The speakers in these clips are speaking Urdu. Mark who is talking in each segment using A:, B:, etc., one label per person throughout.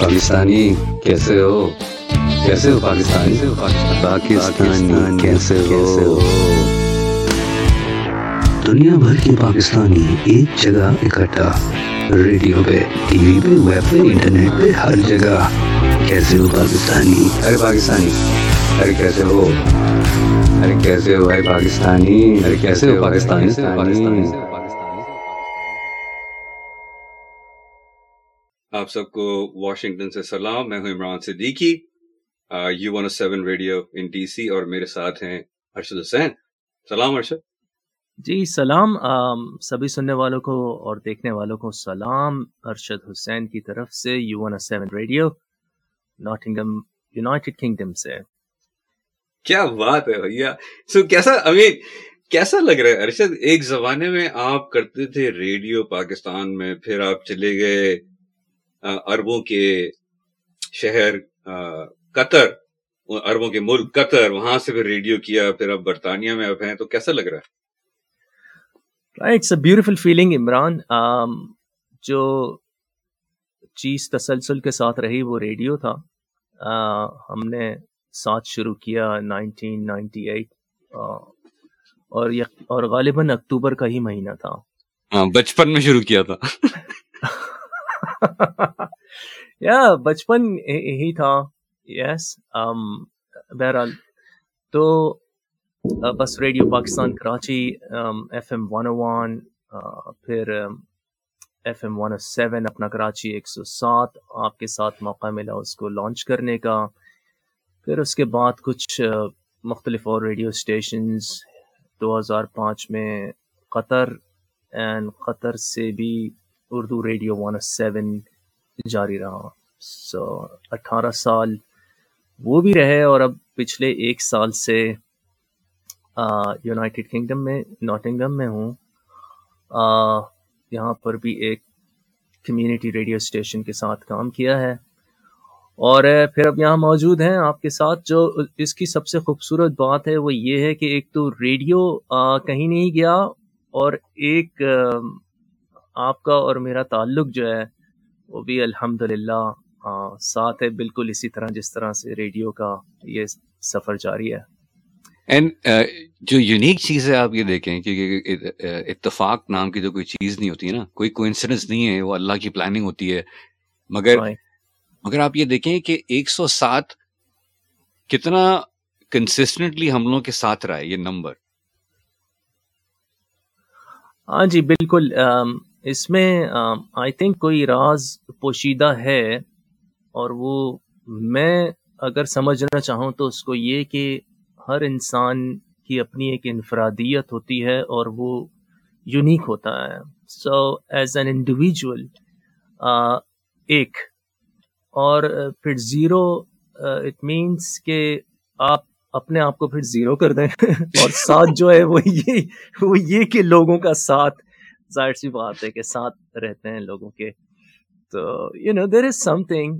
A: پاکستانی کیسے ہو؟ کیسے ہو پاکستانی؟ سے پاکستانی کیسے ہو؟ دنیا بھر کے پاکستانی ایک جگہ اکٹھا، ریڈیو پہ، ٹی وی پہ، ویب پہ، انٹرنیٹ پہ، ہر جگہ۔ کیسے ہو پاکستانی؟ ارے پاکستانی، ارے کیسے ہو؟ ارے کیسے ہو بھائی پاکستانی؟ ارے کیسے ہو پاکستانی؟ سے پاکستانی سے
B: آپ سب کو واشنگٹن سے سلام میں ہوں Imran Siddiqui U one seven radio in D C اور میرے ساتھ ہیں ارشد حسین۔ سلام ارشد۔
C: جی سلام۔ سبھی سننے والوں کو اور دیکھنے والوں کو سلام۔ ارشد حسین کی طرف سے U one seven radio Nottingham United Kingdom سے۔
B: کیا بات ہے بھیا۔ سو کیسا امین کیسا لگ رہا ہے؟ ارشد ایک زمانے میں آپ کرتے تھے ریڈیو پاکستان میں پھر آپ چلے گئے۔ اربوں کے شہر قطر اربوں کے ملک قطر وہاں سے پھر ریڈیو کیا پھر اب برطانیہ میں اب ہیں تو کیسا لگ رہا
C: ہے؟ It's a beautiful feeling Imran جو چیز تسلسل کے ساتھ رہی وہ ریڈیو تھا۔ ہم نے ساتھ شروع کیا نائنٹین نائنٹی ایٹ اور اور غالباً اکتوبر کا ہی مہینہ تھا۔
B: ہاں بچپن میں شروع کیا تھا۔
C: یا بچپن ہی تھا. یس um, بہرحال. تو بس radio Pakistan, Karachi F M one O one پھر F M one O seven اپنا کراچی ایک سو سات، آپ کے ساتھ موقع ملا اس کو لانچ کرنے کا. پھر اس کے بعد کچھ مختلف اور ریڈیو اسٹیشنز دو ہزار پانچ میں قطر اینڈ قطر سے بھی Urdu radio one seven oh جاری رہا۔ سو اٹھارہ سال وہ بھی رہے اور اب پچھلے ایک سال سے یونائٹیڈ کنگڈم میں ناٹنگم میں ہوں۔ یہاں پر بھی ایک کمیونٹی ریڈیو اسٹیشن کے ساتھ کام کیا ہے۔ اور پھر اب یہاں موجود ہیں آپ کے ساتھ، جو اس کی سب سے خوبصورت بات ہے وہ یہ ہے کہ ایک تو ریڈیو کہیں نہیں گیا اور ایک آپ کا اور میرا تعلق جو ہے وہ بھی الحمد للہ ساتھ ہے بالکل اسی طرح جس طرح سے ریڈیو کا یہ سفر جاری ہے۔
B: اینڈ جو یونیک چیز ہے آپ یہ دیکھیں کہ اتفاق نام کی جو کوئی چیز نہیں ہوتی ہے نا۔ کوئی کوئنسیڈنس نہیں ہے وہ اللہ کی پلاننگ ہوتی ہے۔ مگر مگر آپ یہ دیکھیں کہ ایک سو سات کتنا کنسسٹنٹلی ہم لوگوں کے ساتھ رہا ہے یہ نمبر
C: ہاں جی بالکل اس میں آئی تھنک کوئی راز پوشیدہ ہے اور وہ میں اگر سمجھنا چاہوں تو اس کو یہ کہ ہر انسان کی اپنی ایک انفرادیت ہوتی ہے اور وہ یونیک ہوتا ہے۔ سو ایز این انڈیویجول ایک۔ اور پھر زیرو اٹ مینس کہ آپ اپنے آپ کو پھر زیرو کر دیں۔ اور ساتھ جو ہے وہ یہ وہ یہ کہ لوگوں کا ساتھ ظاہر سی بات ہے کہ ساتھ رہتے ہیں لوگوں کے۔ تو you know there is something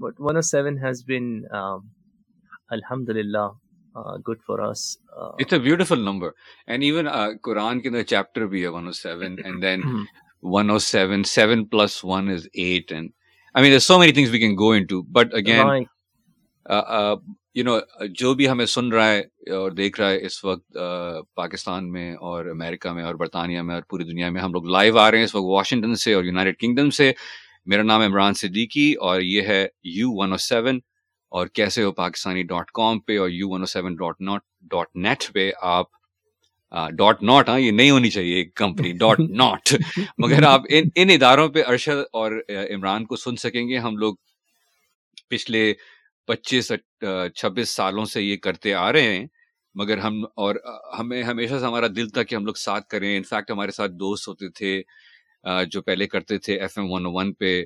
C: but one O seven has been الحمد للہ good for us
B: it's a beautiful number and even قرآن کے اندر چیپٹر بھی ہے one O seven and then one O seven seven plus one is eight and I mean so many things we can go on to but again you know جو بھی ہمیں سن رہا ہے اور دیکھ رہا ہے اس وقت پاکستان میں اور امریکہ میں اور برطانیہ میں اور پوری دنیا میں ہم لوگ لائیو آ رہے ہیں اس وقت واشنگٹن سے اور یونائٹیڈ کنگڈم سے۔ میرا نام عمران صدیقی اور یہ ہے یو ون او سیون اور کیسے ہو پاکستانی ڈاٹ کام پہ اور U one O seven dot not dot net پہ آپ ڈاٹ ناٹ ہاں یہ نہیں ہونی چاہیے کمپنی ڈاٹ ناٹ مگر آپ ان ان اداروں پہ ارشد اور عمران کو سن سکیں گے۔ ہم لوگ پچھلے پچیس چھبیس سالوں سے یہ کرتے آ رہے ہیں مگر ہم اور ہمیں ہمیشہ سے ہمارا دل تھا کہ ہم لوگ ساتھ کریں۔ انفیکٹ ہمارے ساتھ دوست ہوتے تھے جو پہلے کرتے تھے ایف ایم ون ون پہ۔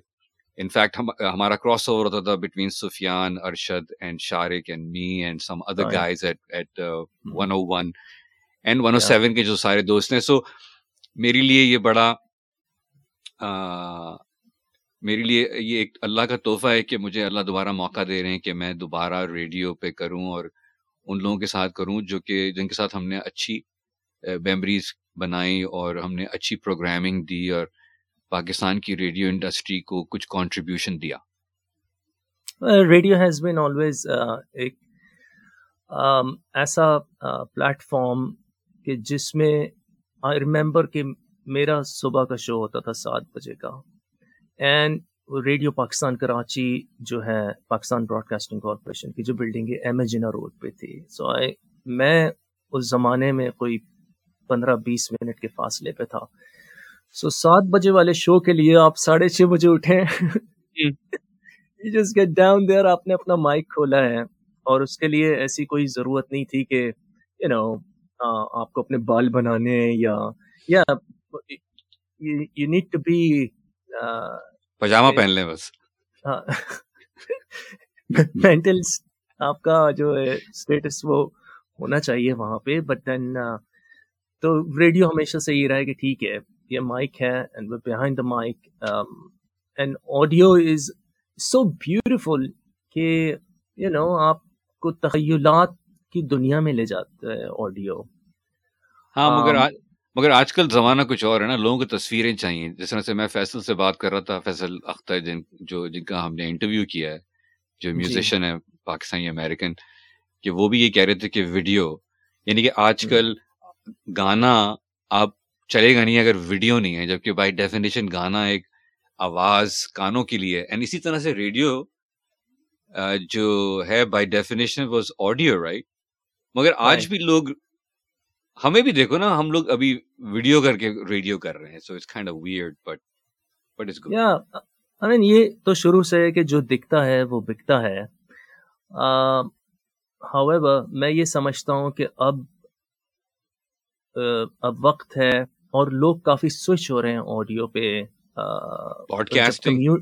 B: انفیکٹ ہمارا کراس اوور ہوتا تھا between Sufyan Arshad and Shariq and me and some other guys at at one O one and one O seven کے جو سارے دوست ہیں۔ سو میرے لیے یہ بڑا میرے لیے یہ ایک اللہ کا تحفہ ہے کہ مجھے اللہ دوبارہ موقع دے رہے ہیں کہ میں دوبارہ ریڈیو پہ کروں اور ان لوگوں کے ساتھ کروں جو کہ جن کے ساتھ ہم نے اچھی میمریز بنائی اور ہم نے اچھی پروگرامنگ دی اور پاکستان کی ریڈیو انڈسٹری کو کچھ کنٹریبیوشن دیا۔
C: ریڈیو ہیز بین آلویز ایک ایسا پلیٹ فارم کہ جس میں آئی ریمبر کہ میرا صبح کا شو ہوتا تھا سات بجے کا۔ اینڈ ریڈیو پاکستان کراچی جو ہے پاکستان براڈ کاسٹنگ کارپوریشن کی جو بلڈنگ ہے ایم ایجنا روڈ پہ تھی۔ سو آئی میں اس زمانے میں کوئی پندرہ بیس منٹ کے فاصلے پہ تھا۔ سو سات بجے والے شو کے لیے آپ ساڑھے چھ بجے اٹھے جس گیٹ ڈاؤن دیر آپ نے اپنا مائک کھولا ہے۔ اور اس کے لیے ایسی کوئی ضرورت نہیں تھی کہ یو نو آپ کو اپنے بال بنانے یا یا یو نیڈ ٹو بی
B: پجامہ پہن لیں بس۔
C: مینٹل آپ کا جو ہے اسٹیٹس وہ ہونا چاہیے وہاں پہ بٹ دین تو ریڈیو ہمیشہ سے یہ رہا ہے کہ ٹھیک ہے یہ مائک ہے and behind the mic and audio is so beautiful کہ یو نو آپ کو تخیلات کی دنیا میں لے جاتا ہے آڈیو
B: ہاں مگر مگر آج کل زمانہ کچھ اور ہے نا لوگوں کو تصویریں چاہیے۔ جس طرح سے میں فیصل سے بات کر رہا تھا فیصل اختر جن جو جن کا ہم نے انٹرویو کیا ہے جو میوزیشین جی۔ ہے پاکستانی امیریکن کہ وہ بھی یہ کہہ رہے تھے کہ ویڈیو یعنی کہ آج کل گانا آپ چلے گا نہیں اگر ویڈیو نہیں ہے جبکہ بائی ڈیفینیشن گانا ایک آواز کانوں کے لیے اینڈ اسی طرح سے ریڈیو جو ہے by definition was audio right مگر آج بھی لوگ ہمیں بھی دیکھو نا ہم لوگ ابھی ویڈیو کر کے ریڈیو کر رہے ہیں so it's kind of weird but but it's good
C: yeah I mean یہ تو شروع سے ہے کہ جو دکھتا ہے وہ بکتا ہے۔ ہاؤ ایور میں یہ سمجھتا ہوں کہ اب اب وقت ہے اور لوگ کافی سوئچ ہو رہے ہیں آڈیو پہ۔
B: پوڈ کاسٹنگ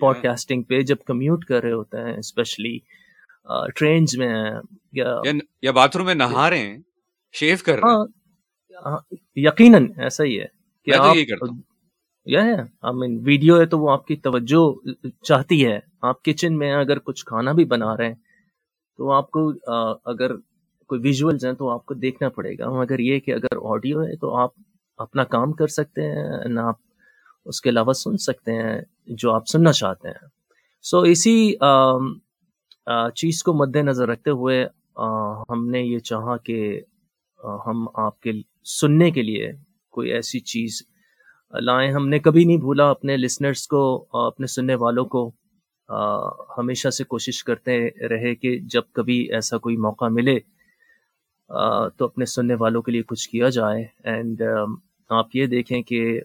C: پوڈ کاسٹنگ پہ جب کمیوٹ کر رہے ہوتے ہیں اسپیشلی ٹرینز میں
B: یا باتھ روم میں نہا رہے ہیں۔ شیو کر رہے
C: ہیں۔ ہاں، یقیناً ایسا ہی ہے کہ آپ آئی مین ویڈیو ہے تو وہ آپ کی توجہ چاہتی ہے۔ آپ کچن میں اگر کچھ کھانا بھی بنا رہے ہیں تو آپ کو اگر کوئی ویژولز ہیں تو آپ کو دیکھنا پڑے گا۔ مگر یہ کہ اگر آڈیو ہے تو آپ اپنا کام کر سکتے ہیں نہ آپ اس کے علاوہ سن سکتے ہیں جو آپ سننا چاہتے ہیں۔ سو so, اسی چیز کو مد نظر رکھتے ہوئے ہم نے یہ چاہا کہ ہم آپ کے سننے کے لیے کوئی ایسی چیز لائیں۔ ہم نے کبھی نہیں بھولا اپنے لسنرس کو، اپنے سننے والوں کو۔ ہمیشہ سے کوشش کرتے رہے کہ جب کبھی ایسا کوئی موقع ملے تو اپنے سننے والوں کے لیے کچھ کیا جائے۔ اینڈ آپ یہ دیکھیں کہ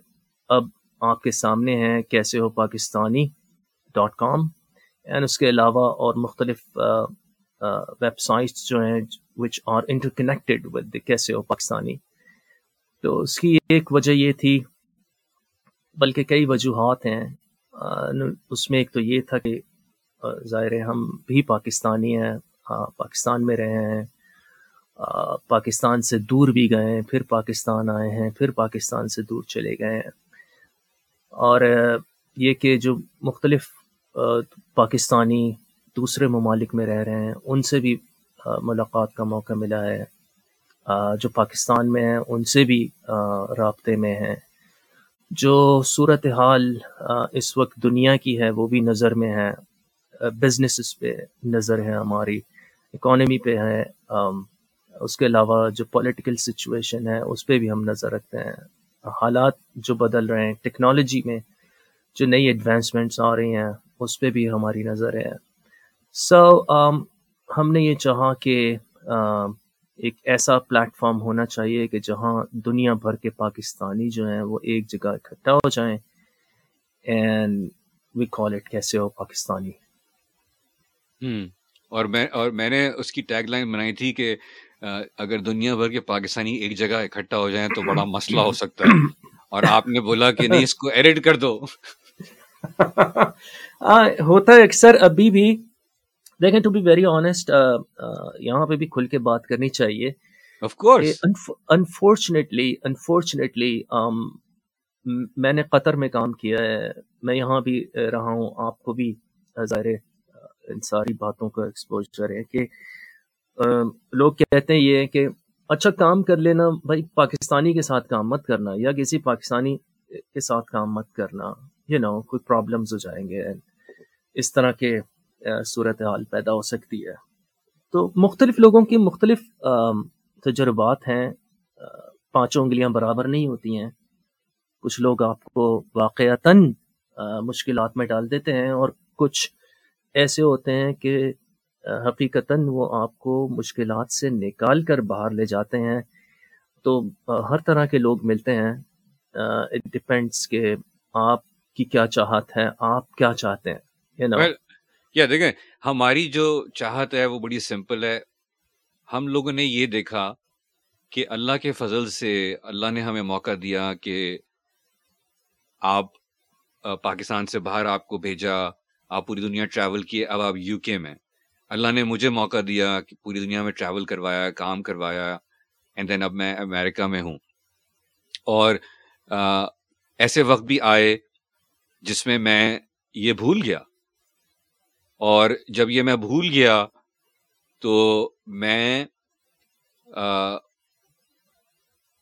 C: اب آپ کے سامنے ہیں Kaise Ho Pakistani dot com. And اس کے علاوہ اور مختلف ویب سائٹس جو ہیں which are interconnected with Kaise Ho Pakistani تو اس کی ایک وجہ یہ تھی، بلکہ کئی وجوہات ہیں۔ اس میں ایک تو یہ تھا کہ ظاہر ہم بھی پاکستانی ہیں پاکستان میں رہے ہیں۔ پاکستان سے دور بھی گئے ہیں، پھر پاکستان آئے ہیں، پھر پاکستان سے دور چلے گئے ہیں۔ اور یہ کہ جو مختلف پاکستانی دوسرے ممالک میں رہ رہے ہیں، ان سے بھی ملاقات کا موقع ملا ہے۔ جو پاکستان میں ہیں، ان سے بھی رابطے میں ہیں۔ جو صورت حال اس وقت دنیا کی ہے، وہ بھی نظر میں ہے۔ بزنسز پہ نظر ہے ہماری اکانومی پہ ہے۔ اس کے علاوہ جو پولیٹیکل سچویشن ہے، اس پہ بھی ہم نظر رکھتے ہیں۔ حالات جو بدل رہے ہیں ٹیکنالوجی میں جو نئی ایڈوانسمنٹس آ رہی ہیں، اس پہ بھی ہماری نظر ہے۔ سو so, ہم نے یہ چاہا کہ ایک ایسا پلیٹ فارم ہونا چاہیے کہ جہاں دنیا بھر کے پاکستانی جو ہیں وہ ایک جگہ اکٹھا ہو جائیں اینڈ وی کال اٹ کیسے ہو پاکستانی۔
B: اور میں اور میں نے اس کی ٹیگ لائن بنائی تھی کہ اگر دنیا بھر کے پاکستانی ایک جگہ اکٹھا ہو جائیں تو بڑا مسئلہ ہو سکتا ہے۔ اور آپ نے بولا کہ نہیں اس کو ایڈٹ کر دو۔
C: ہوتا ہے اکثر ابھی بھی دیکھیں ٹو بی ویری آنےسٹ یہاں پہ بھی کھل کے بات کرنی چاہیے انفارچونیٹلی انفارچونیٹلی میں نے قطر میں کام کیا ہے میں یہاں بھی رہا ہوں آپ کو بھی ظاہر ان ساری باتوں کا ایکسپوجر ہے کہ لوگ کہتے ہیں یہ کہ اچھا کام کر لینا بھائی پاکستانی کے ساتھ کام مت کرنا یا کسی پاکستانی کے ساتھ کام مت کرنا یو نو کوئی پرابلمز ہو جائیں گے اس طرح کے صورت حال پیدا ہو سکتی ہے۔ تو مختلف لوگوں کی مختلف تجربات ہیں۔ پانچوں انگلیاں برابر نہیں ہوتی ہیں۔ کچھ لوگ آپ کو واقعتاً مشکلات میں ڈال دیتے ہیں اور کچھ ایسے ہوتے ہیں کہ حقیقتاً وہ آپ کو مشکلات سے نکال کر باہر لے جاتے ہیں۔ تو ہر طرح کے لوگ ملتے ہیں۔ اٹ ڈپینڈس کہ آپ کی کیا چاہت ہے آپ کیا چاہتے ہیں
B: کیا دیکھیں، ہماری جو چاہت ہے، وہ بڑی سمپل ہے۔ ہم لوگوں نے یہ دیکھا کہ اللہ کے فضل سے اللہ نے ہمیں موقع دیا کہ آپ پاکستان سے باہر آپ کو بھیجا، آپ پوری دنیا ٹریول کیے اب آپ یو کے میں۔ اللہ نے مجھے موقع دیا کہ پوری دنیا میں ٹریول کروایا، کام کروایا اینڈ دین اب میں امیرکا میں ہوں۔ اور ایسے وقت بھی آئے جس میں میں یہ بھول گیا۔ اور جب یہ میں بھول گیا تو میں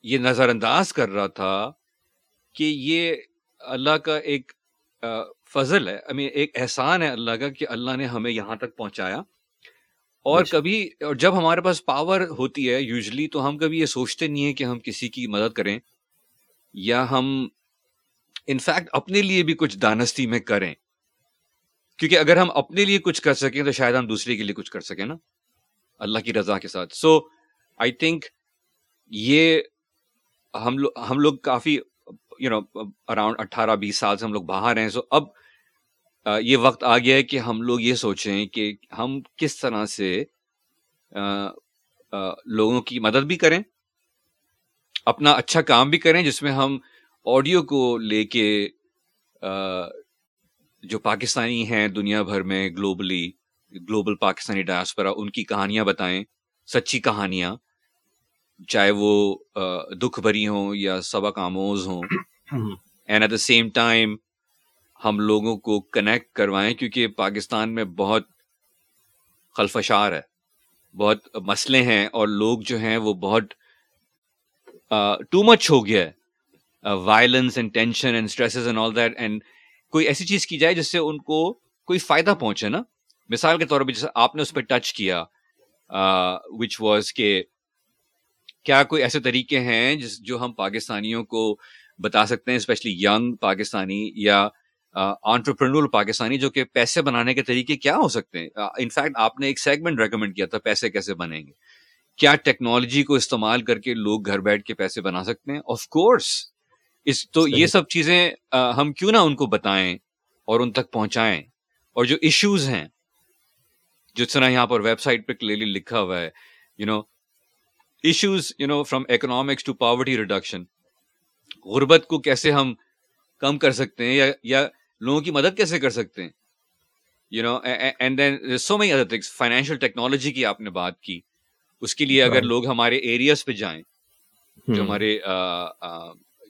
B: یہ نظر انداز کر رہا تھا کہ یہ اللہ کا ایک فضل ہے I mean, ایک احسان ہے اللہ کا کہ اللہ نے ہمیں یہاں تک پہنچایا۔ اور کبھی اور جب ہمارے پاس پاور ہوتی ہے یوزلی تو ہم کبھی یہ سوچتے نہیں ہیں کہ ہم کسی کی مدد کریں یا ہم انفیکٹ اپنے لیے بھی کچھ دانستی میں کریں۔ کیونکہ اگر ہم اپنے لیے کچھ کر سکیں تو شاید ہم دوسرے کے لیے کچھ کر سکیں نا؟ اللہ کی رضا کے ساتھ۔ سو آئی تھنک یہ ہم لوگ ہم لوگ کافی یو نو اراؤنڈ اٹھارہ بیس سال سے ہم لوگ باہر ہیں۔ سو اب یہ وقت آ گیا ہے کہ ہم لوگ یہ سوچیں کہ ہم کس طرح سے لوگوں کی مدد بھی کریں، اپنا اچھا کام بھی کریں، جس میں ہم آڈیو کو لے کے جو پاکستانی ہیں دنیا بھر میں گلوبلی گلوبل پاکستانی ڈائسپرا ان کی کہانیاں بتائیں، سچی کہانیاں، چاہے وہ دکھ بھری ہوں یا سبق آموز ہوں and at the same time ہم لوگوں کو کنیکٹ کروائیں، کیونکہ پاکستان میں بہت خلفشار ہے، بہت مسئلے ہیں، اور لوگ جو ہیں وہ بہت ٹو مچ ہو گیا ہے violence and tension and stresses and all that and کوئی ایسی چیز کی جائے جس سے ان کو کوئی فائدہ پہنچے نا؟ مثال کے طور پہ جیسے آپ نے اس پہ ٹچ کیا وچ واز کہ کیا کوئی ایسے طریقے ہیں جس جو ہم پاکستانیوں کو بتا سکتے ہیں اسپیشلی ینگ پاکستانی یا آنٹرپرنول پاکستانی، جو کہ پیسے بنانے کے طریقے کیا ہو سکتے ہیں؟ انفیکٹ آپ نے ایک سیگمنٹ ریکمنڈ کیا تھا، پیسے کیسے بنیں گے؟ کیا ٹیکنالوجی کو استعمال کر کے لوگ گھر بیٹھ کے پیسے بنا سکتے ہیں؟ آف کورس اس تو یہ سب چیزیں ہم کیوں نہ ان کو بتائیں اور ان تک پہنچائیں؟ اور جو ایشوز ہیں جس طرح یہاں پر ویب سائٹ پہ کلیئرلی لکھا ہوا ہے you know issues you know from economics to poverty reduction غربت کو کیسے ہم کم کر سکتے ہیں یا یا لوگوں کی مدد کیسے کر سکتے ہیں؟ You know and then so many other things financial technology کی آپ نے بات کی اس کے لیے اگر لوگ ہمارے ایریاز پہ جائیں جو ہمارے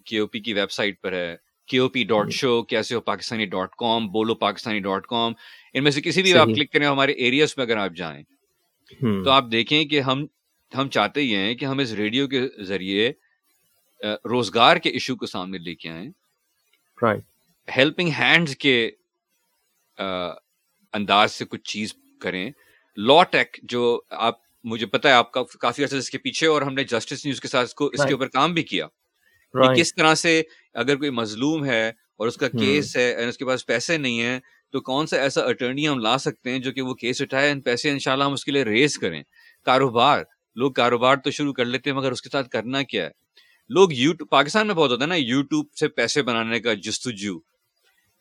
B: کے او پی کی ویب سائٹ پر ہے. کے او پی ڈاٹ شو کیسے ہو پاکستانی ڈاٹ کام بولو پاکستانی ڈاٹ کام ان میں سے کسی بھی آپ کلک کریں ہمارے ایریاز پہ اگر آپ جائیں تو آپ دیکھیں کہ ہم ہم چاہتے ہی ہیں کہ ہم اس ریڈیو کے ذریعے روزگار کے ایشو کو سامنے لے کے آئیں. ہیلپنگ ہینڈز کے انداز سے کچھ چیز کریں. لا ٹیک جو آپ مجھے پتا ہے آپ کا کافی عرصے اس کے پیچھے اور ہم نے جسٹس نیوز کے ساتھ اس کے اوپر کام بھی کیا. کس طرح سے اگر کوئی مظلوم ہے اور اس کا کیس ہے اس کے پاس پیسے نہیں ہیں تو کون سا ایسا اٹرنی ہم لا سکتے ہیں جو کہ وہ کیس اٹھائے پیسے انشاءاللہ ہم اس کے لیے ریز کریں؟ کاروبار لوگ کاروبار تو شروع کر لیتے ہیں مگر اس کے ساتھ کرنا کیا ہے؟ لوگ یوٹیوب پاکستان میں بہت ہوتا ہے نا یوٹیوب سے پیسے بنانے کا جستجو۔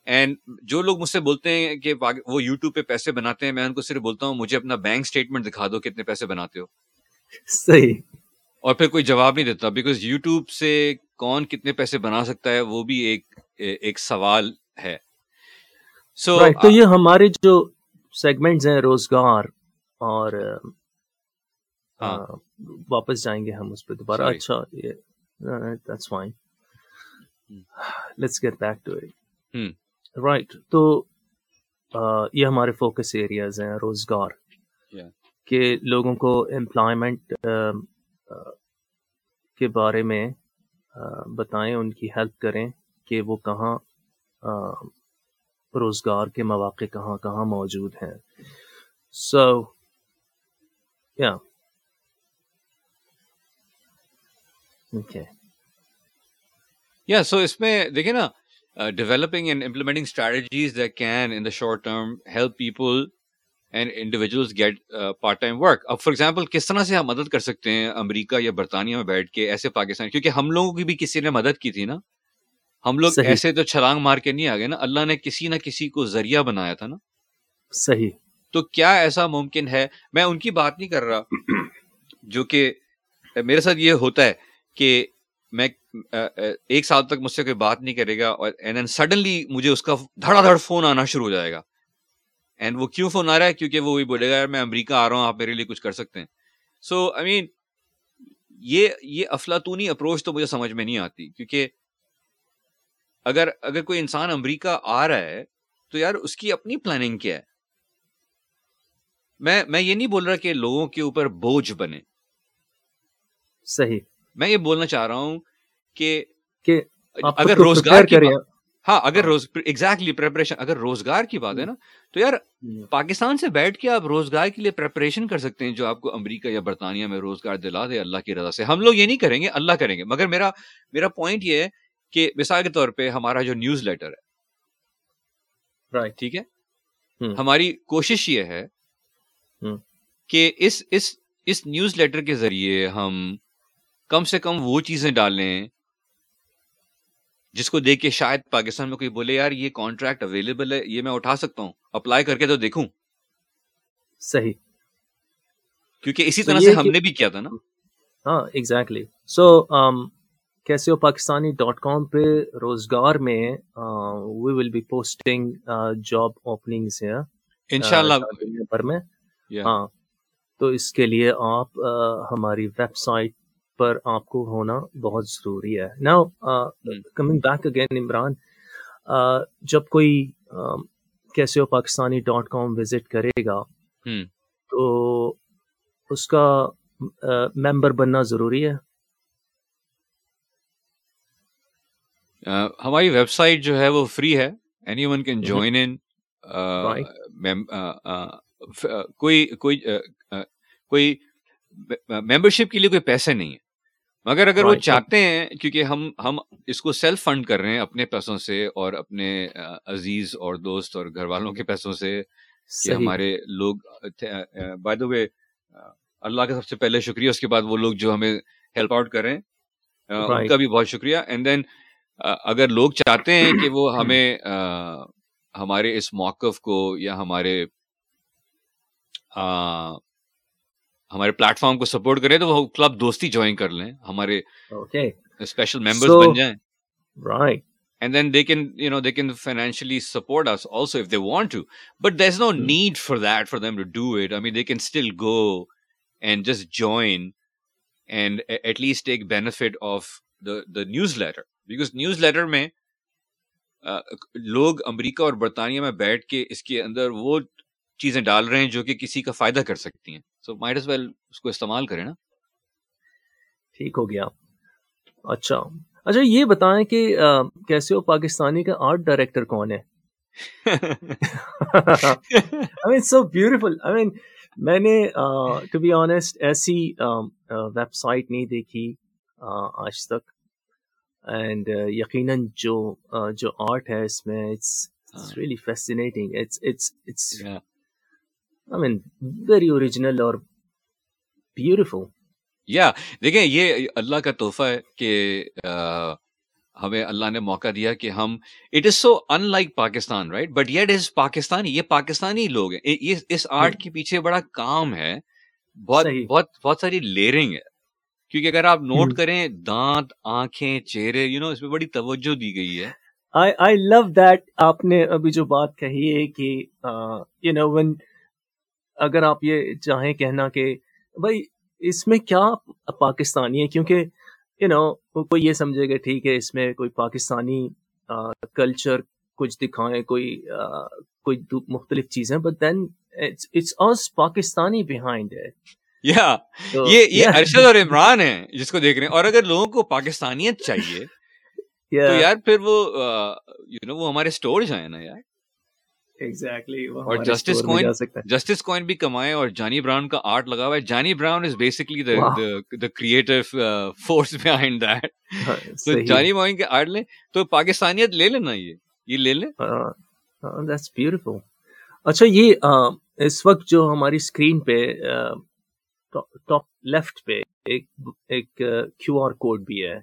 B: اینڈ جو لوگ مجھ سے بولتے ہیں کہ وہ یوٹیوب پہ پیسے بناتے ہیں میں ان کو صرف بولتا ہوں مجھے اپنا بینک اسٹیٹمنٹ دکھا دو کتنے پیسے بناتے ہو۔
C: صحیح۔
B: اور پھر کوئی جواب نہیں دیتا بیکاز یوٹیوب سے کون کتنے پیسے بنا سکتا ہے وہ بھی ایک ایک سوال ہے۔
C: سو so, تو یہ ہمارے جو سیگمنٹس ہیں روزگار اور ہاں۔ واپس جائیں گے ہم اس پہ دوبارہ۔ اچھا let's get back to it right تو یہ ہمارے فوکس ایریاز ہیں روزگار۔ کہ لوگوں کو امپلائمنٹ کے بارے میں بتائیں، ان کی ہیلپ کریں کہ وہ کہاں روزگار کے مواقع کہاں کہاں موجود ہیں۔ سو یا
B: یا سو اس میں دیکھیں نا developing and implementing strategies that can in the short term help people and individuals get part time work اب فار ایگزامپل کس طرح سے ہم مدد کر سکتے ہیں امریکہ یا برطانیہ میں بیٹھ کے ایسے پاکستان کیونکہ ہم لوگوں کی بھی کسی نے مدد کی تھی نا؟ ہم لوگ صحیح. ایسے تو چھلانگ مار کے نہیں آ گئے نا؟ اللہ نے کسی نہ کسی کو ذریعہ بنایا تھا نا؟
C: صحیح.
B: تو کیا ایسا ممکن ہے؟ میں ان کی بات نہیں کر رہا جو کہ میرے ساتھ یہ ہوتا ہے کہ میں ایک سال تک مجھ سے کوئی بات نہیں کرے گا اور سڈنلی مجھے اس کا دھڑا دھڑ فون آنا شروع ہو جائے گا۔ اینڈ وہ کیوں فون آ رہا ہے؟ کیونکہ وہ وہی بولے گا یار میں امریکہ آ رہا ہوں آپ میرے لیے کچھ کر سکتے ہیں۔ سو آئی مین یہ یہ افلاطونی اپروچ تو مجھے سمجھ میں نہیں آتی۔ کیونکہ اگر اگر کوئی انسان امریکہ آ رہا ہے تو یار اس کی اپنی پلاننگ کیا ہے؟ میں میں یہ نہیں بول رہا کہ لوگوں کے اوپر بوجھ بنے۔
C: صحیح۔
B: میں یہ بولنا چاہ رہا ہوں کہ
C: اگر روزگار
B: ہاں اگر روز ایگزیکٹلی پریپریشن اگر روزگار کی بات ہے نا تو یار پاکستان سے بیٹھ کے آپ روزگار کے لیے پریپریشن کر سکتے ہیں جو آپ کو امریکہ یا برطانیہ میں روزگار دلا دے اللہ کی رضا سے۔ ہم لوگ یہ نہیں کریں گے اللہ کریں گے۔ مگر میرا میرا پوائنٹ یہ ہے کہ مثال کے طور پہ ہمارا جو نیوز لیٹر ہے۔ ٹھیک ہے؟ ہماری کوشش یہ ہے کہ اس اس اس نیوز لیٹر کے ذریعے ہم کم سے کم وہ چیزیں ڈالیں جس کو دیکھ کے شاید پاکستان میں کوئی بولے یار یہ کانٹریکٹ اویلیبل ہے یہ میں اٹھا سکتا ہوں اپلائی کر کے تو دیکھوں۔
C: صحیح۔
B: کیونکہ اسی طرح سے ہم نے بھی کیا تھا نا۔
C: ہاں ایگزیکٹلی سو کیسے پاکستانی ڈاٹ کام پہ روزگار میں؟ We will be posting job opening
B: پر
C: میں۔ ہاں۔ تو اس کے لیے آپ ہماری ویب سائٹ پر آپ کو ہونا بہت ضروری ہے۔ نا کمنگ بیک اگین عمران جب کوئی کیسے پاکستانی ڈاٹ کام وزٹ کرے گا تو اس کا ممبر بننا ضروری ہے۔
B: ہماری ویب سائٹ جو ہے وہ فری ہے۔ Anyone can join in کوئی کوئی کوئی ممبرشپ کے لیے کوئی پیسے نہیں ہے۔ مگر اگر وہ چاہتے ہیں کیونکہ ہم ہم اس کو سیلف فنڈ کر رہے ہیں اپنے پیسوں سے اور اپنے عزیز اور دوست اور گھر والوں کے پیسوں سے کہ ہمارے لوگ بائی دا وے اللہ کا سب سے پہلے شکریہ اس کے بعد وہ لوگ جو ہمیں ہیلپ آؤٹ کر رہے ہیں۔ ان کا بھی بہت شکریہ۔ اینڈ دین اگر لوگ چاہتے ہیں کہ وہ ہمیں ہمارے اس موقف کو یا ہمارے ہمارے پلیٹ فارم کو سپورٹ کرے تو وہ کلب دوستی جوائن کر لیں ہمارے اسپیشل ممبرس بن جائیں۔
C: Right
B: and then they can you know they can financially support us also if they want to but there is no need for that for them to do it I mean they can still go and just join and at least take benefit of the newsletter because newsletter میں لوگ امریکہ اور برطانیہ میں بیٹھ کے اس کے اندر وہ چیزیں ڈال رہے ہیں جو کہ کسی کا فائدہ کر سکتی ہیں۔ سو مائٹ از ویل اس کو استعمال کریں نا
C: ٹھیک ہو گیا. اچھا. اچھا یہ بتائیں کہ کیسے ہو پاکستانی کا آرٹ ڈائریکٹر کون ہے؟ سو بیوٹیفل آئی مین میں نے ٹو بی آنےسٹ ایسی ویب سائٹ نہیں دیکھی آج تک. اینڈ یقیناً جو جو آرٹ ہے اس میں it's really fascinating it's it's it's I mean very original اور بیوٹیفل
B: یا دیکھیں یہ اللہ کا تحفہ ہے کہ ہمیں اللہ نے موقع دیا کہ ہم it is so unlike Pakistan right but yet is Pakistani یہ پاکستانی لوگ ہیں۔ اس آرٹ کے پیچھے بڑا کام ہے۔ بہت بہت بہت ساری لیئرنگ ہے۔ کیونکہ اگر آپ نوٹ کریں دانت آنکھیں چہرے یو نو اس میں بڑی توجہ دی گئی ہے۔
C: آئی لو دیٹ آپ نے ابھی جو بات کہی ہے کہ یو نو ون اگر آپ یہ چاہیں کہنا کہ بھائی اس میں کیا پاکستانی ہے؟ کیونکہ یو نو کوئی یہ سمجھے گا ٹھیک ہے اس میں کوئی پاکستانی کلچر کچھ دکھائیں کوئی کوئی مختلف چیزیں but then it's us Pakistani behind ہے
B: یا یہ یہ ارشد اور عمران ہیں جس کو دیکھ رہے ہیں۔ اور اگر لوگوں کو پاکستانیت چاہیے تو یار پھر وہ یو نو وہ ہمارے اسٹور جائیں نا یار۔ اور جسٹس کوئن جسٹس بھی کمائے اور جانی براؤن کا آرٹ لگا ہوا ہے Johnny Brown is basically the creative force that تو جانی براؤن کے آرٹ لیں۔ تو پاکستانیت لے لینا یہ۔ یہ لے لیں۔
C: دیٹس بیوٹیفل اچھا یہ اس وقت جو ہماری اسکرین پہ ٹاپ لیفٹ پہ ایک ایک کیو آر کوڈ بھی ہے۔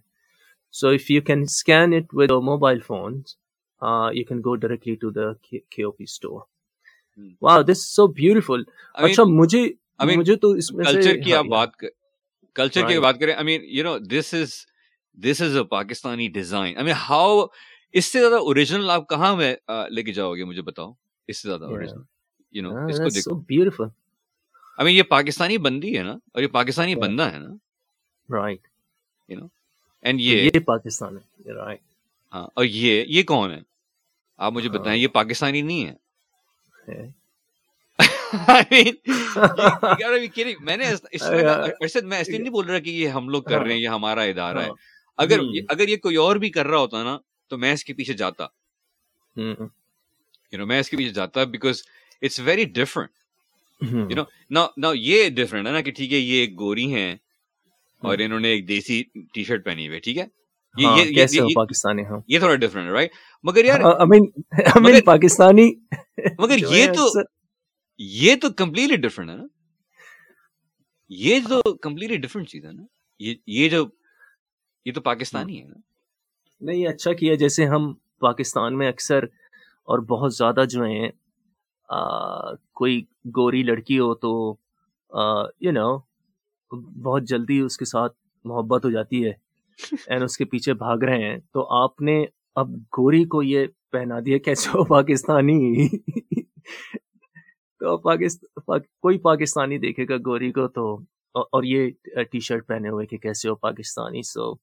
C: So if you can scan it with mobile phone you can go directly to the K O P store wow this so beautiful اچھا مجھے مجھے تو اس میں
B: کلچر کی آپ بات کلچر کی بات کریں I mean you know this is this is a Pakistani design I mean how اس سے زیادہ اوریجنل آپ کہاں میں لے کے جاؤ گے مجھے بتاؤ اس سے زیادہ اوریجنل یو نو اس کو دیکھو
C: بیوٹیفل
B: آئی مین یہ پاکستانی بندی ہے نا اور یہ پاکستانی بندہ ہے نا
C: رائٹ
B: یو نو اینڈ یہ
C: پاکستان ہے رائٹ
B: ہاں اور یہ یہ کون ہے؟ آپ مجھے بتائیں یہ پاکستانی نہیں ہے؟ میں نے میں نہیں بول رہا کہ یہ ہم لوگ کر رہے ہیں یہ ہمارا ادارہ ہے۔ اگر اگر یہ کوئی اور بھی کر رہا ہوتا نا تو میں اس کے پیچھے جاتا۔ یو نو میں اس کے پیچھے جاتا because it's very different you know no no یہ ڈفرنٹ ہے نا کہ ٹھیک ہے یہ ایک گوری ہیں اور انہوں نے ایک دیسی ٹی شرٹ پہنی ہوئی ٹھیک ہے؟
C: پاکستانی
B: یہ تھوڑا ڈفرنٹ رائٹ مگر یار
C: پاکستانی
B: مگر یہ تو یہ تو کمپلیٹلی ڈفرنٹ ہے نا؟ یہ تو کمپلیٹلی ڈفرنٹ چیز ہے نا یہ جو یہ تو پاکستانی ہے نا؟
C: نہیں اچھا کیا جیسے ہم پاکستان میں اکثر اور بہت زیادہ جو ہیں کوئی گوری لڑکی ہو تو یو نو بہت جلدی اس کے ساتھ محبت ہو جاتی ہے۔ اینڈ اس کے پیچھے بھاگ رہے ہیں تو آپ نے اب گوری کو یہ پہنا دیا کیسے ہو پاکستانی تو پاکستان کوئی پاکستانی دیکھے گا گوری کو تو اور یہ ٹی شرٹ پہنے ہوئے کہ کیسے ہو پاکستانی سو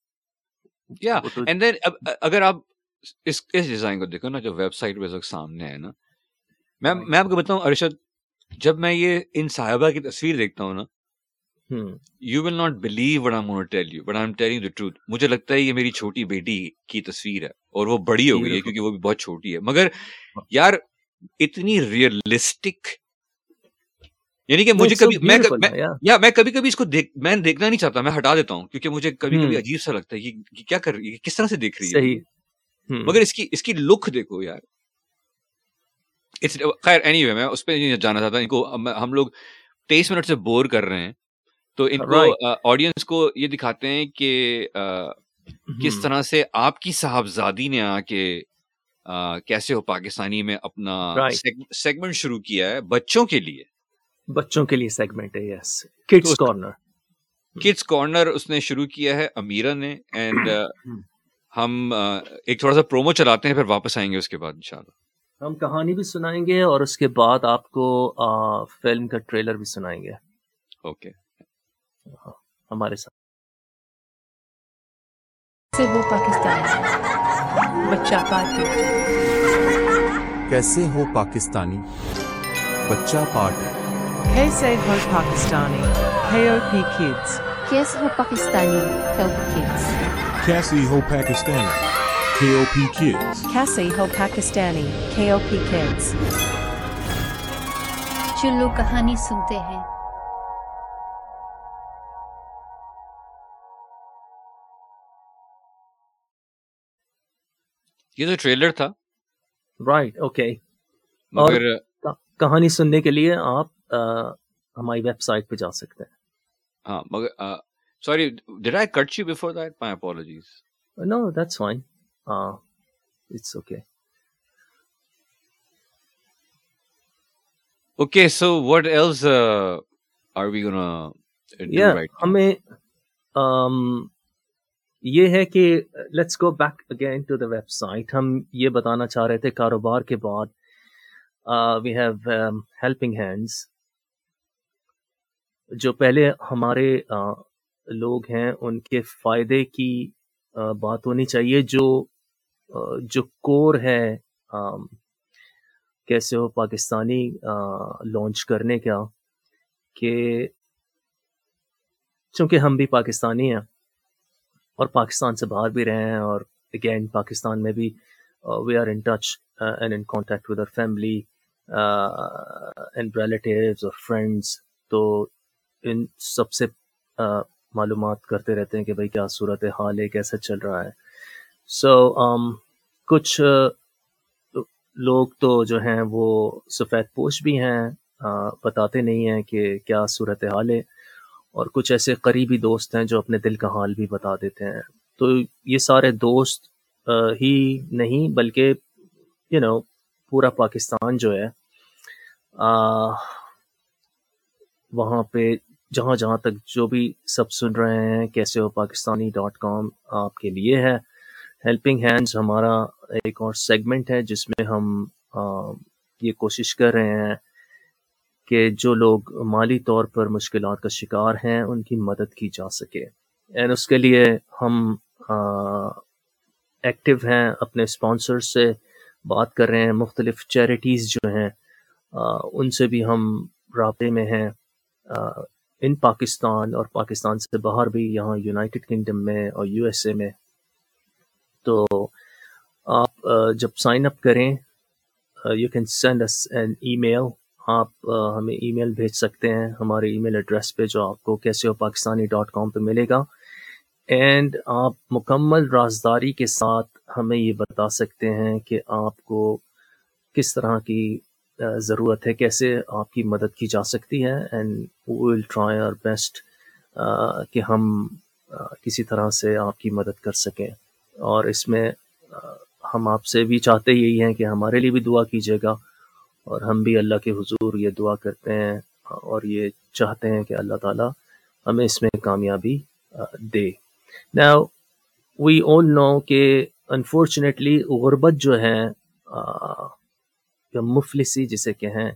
B: یا اینڈ دین اگر آپ اس اس ڈیزائن کو دیکھو نا جو ویب سائٹ پہ سامنے ہے نا میں میں آپ کو بتاؤں ارشد جب میں یہ ان صاحبہ کی تصویر دیکھتا ہوں نا you will not believe what I tell you but I am telling the truth مجھے لگتا ہے یہ میری چھوٹی بیٹی کی تصویر ہے اور وہ بڑی ہو گئی ہے کیونکہ وہ بھی بہت چھوٹی ہے۔ مگر یار اتنی ریئلسٹک یعنی کہ مجھے کبھی میں یا میں کبھی کبھی اس کو میں دیکھنا نہیں چاہتا میں ہٹا دیتا ہوں۔ کیونکہ مجھے کبھی کبھی عجیب سا لگتا ہے کہ کیا کر رہی ہے کس طرح سے دیکھ رہی ہے؟ مگر اس کی اس کی لک دیکھو یار۔ خیر اینی وے میں اس پہ جانا چاہتا۔ ان کو ہم لوگ تیئیس منٹ سے بور کر رہے ہیں۔ تو ان کو آڈینس کو یہ دکھاتے ہیں کہ کس طرح سے آپ کی صاحبزادی نے آ کے کیسے ہو پاکستانی میں اپنا سیگمنٹ شروع کیا ہے بچوں کے لیے؟
C: بچوں کے لیے سیگمنٹ ہے yes kids corner
B: kids corner اس نے شروع کیا ہے امیرا نے اینڈ ہم ایک تھوڑا سا پرومو چلاتے ہیں پھر واپس آئیں گے اس کے بعد انشاءاللہ۔
C: ہم کہانی بھی سنائیں گے اور اس کے بعد آپ کو فلم کا ٹریلر بھی سنائیں گے۔
B: اوکے
C: ہمارے ساتھ۔
D: وہ پاکستانی بچہ پارٹی۔
E: کیسے ہو پاکستانی؟ بچہ پارٹی۔
D: کیسے ہو پاکستانی؟ KOP Kids
F: کیسے ہو پاکستانی؟ KOP Kids
E: کیسے ہو پاکستانی؟ KOP Kids
D: کیسے ہو پاکستانی؟ KOP Kids
F: چلو کہانی سنتے ہیں
B: یہ تو ٹریلر تھا۔
C: رائٹ اوکے اور کہانی سننے کے لیے آپ ہماری ویب سائٹ پہ جا سکتے ہیں۔
B: ہاں مگر sorry did I cut you before that my apologies
C: no that's fine it's okay
B: okay so what else are we gonna
C: ہمیں یہ ہے کہ let's go back again to the website ہم یہ بتانا چاہ رہے تھے کاروبار کے بعد وی ہیو ہیلپنگ ہینڈس جو پہلے ہمارے لوگ ہیں، ان کے فائدے کی بات ہونی چاہیے، جو جو کور ہے کیسے ہو پاکستانی لانچ کرنے کا، کہ چونکہ ہم بھی پاکستانی ہیں اور پاکستان سے باہر بھی رہے ہیں اور اگین پاکستان میں بھی we are in touch and in contact with family and relatives اور فرینڈس تو ان سب سے uh, معلومات کرتے رہتے ہیں کہ بھائی کیا صورت حال ہے کیسا چل رہا ہے. سو um, کچھ uh, لوگ تو جو ہیں وہ سفید پوش بھی ہیں uh, بتاتے نہیں ہیں کہ کیا صورت حال ہے. اور کچھ ایسے قریبی دوست ہیں جو اپنے دل کا حال بھی بتا دیتے ہیں۔ تو یہ سارے دوست ہی نہیں، بلکہ یو نو پورا پاکستان جو ہے وہاں پہ جہاں جہاں تک جو بھی سب سن رہے ہیں، کیسے ہو پاکستانی ڈاٹ کام، آپ کے لیے ہے۔ ہیلپنگ ہینڈز ہمارا ایک اور سیگمنٹ ہے جس میں ہم یہ کوشش کر رہے ہیں۔ کہ جو لوگ مالی طور پر مشکلات کا شکار ہیں، ان کی مدد کی جا سکے۔ اینڈ اس کے لیے ہم ایکٹیو ہیں، اپنے اسپانسر سے بات کر رہے ہیں۔ مختلف چیریٹیز جو ہیں ان سے بھی ہم رابطے میں ہیں۔ ان پاکستان اور پاکستان سے باہر بھی یہاں یونائٹڈ کنگڈم میں اور یو ایس اے میں۔ تو آپ جب سائن اپ کریں you can send us an email آپ ہمیں ای میل بھیج سکتے ہیں ہمارے ای میل ایڈریس پہ جو آپ کو کیسے ہو پاکستانی ڈاٹ کام پہ ملے گا۔ اینڈ آپ مکمل رازداری کے ساتھ ہمیں یہ بتا سکتے ہیں کہ آپ کو کس طرح کی ضرورت ہے، کیسے آپ کی مدد کی جا سکتی ہے۔ And will try our best کہ ہم کسی طرح سے آپ کی مدد کر سکیں۔ اور اس میں ہم آپ سے بھی چاہتے یہی ہیں کہ ہمارے لیے بھی دعا کیجیے گا۔ اور ہم بھی اللہ کے حضور یہ دعا کرتے ہیں اور یہ چاہتے ہیں کہ اللہ تعالیٰ ہمیں اس میں کامیابی دے۔ Now, وی all نو کہ انفارچونیٹلی غربت جو ہے یا مفلسی جسے کہیں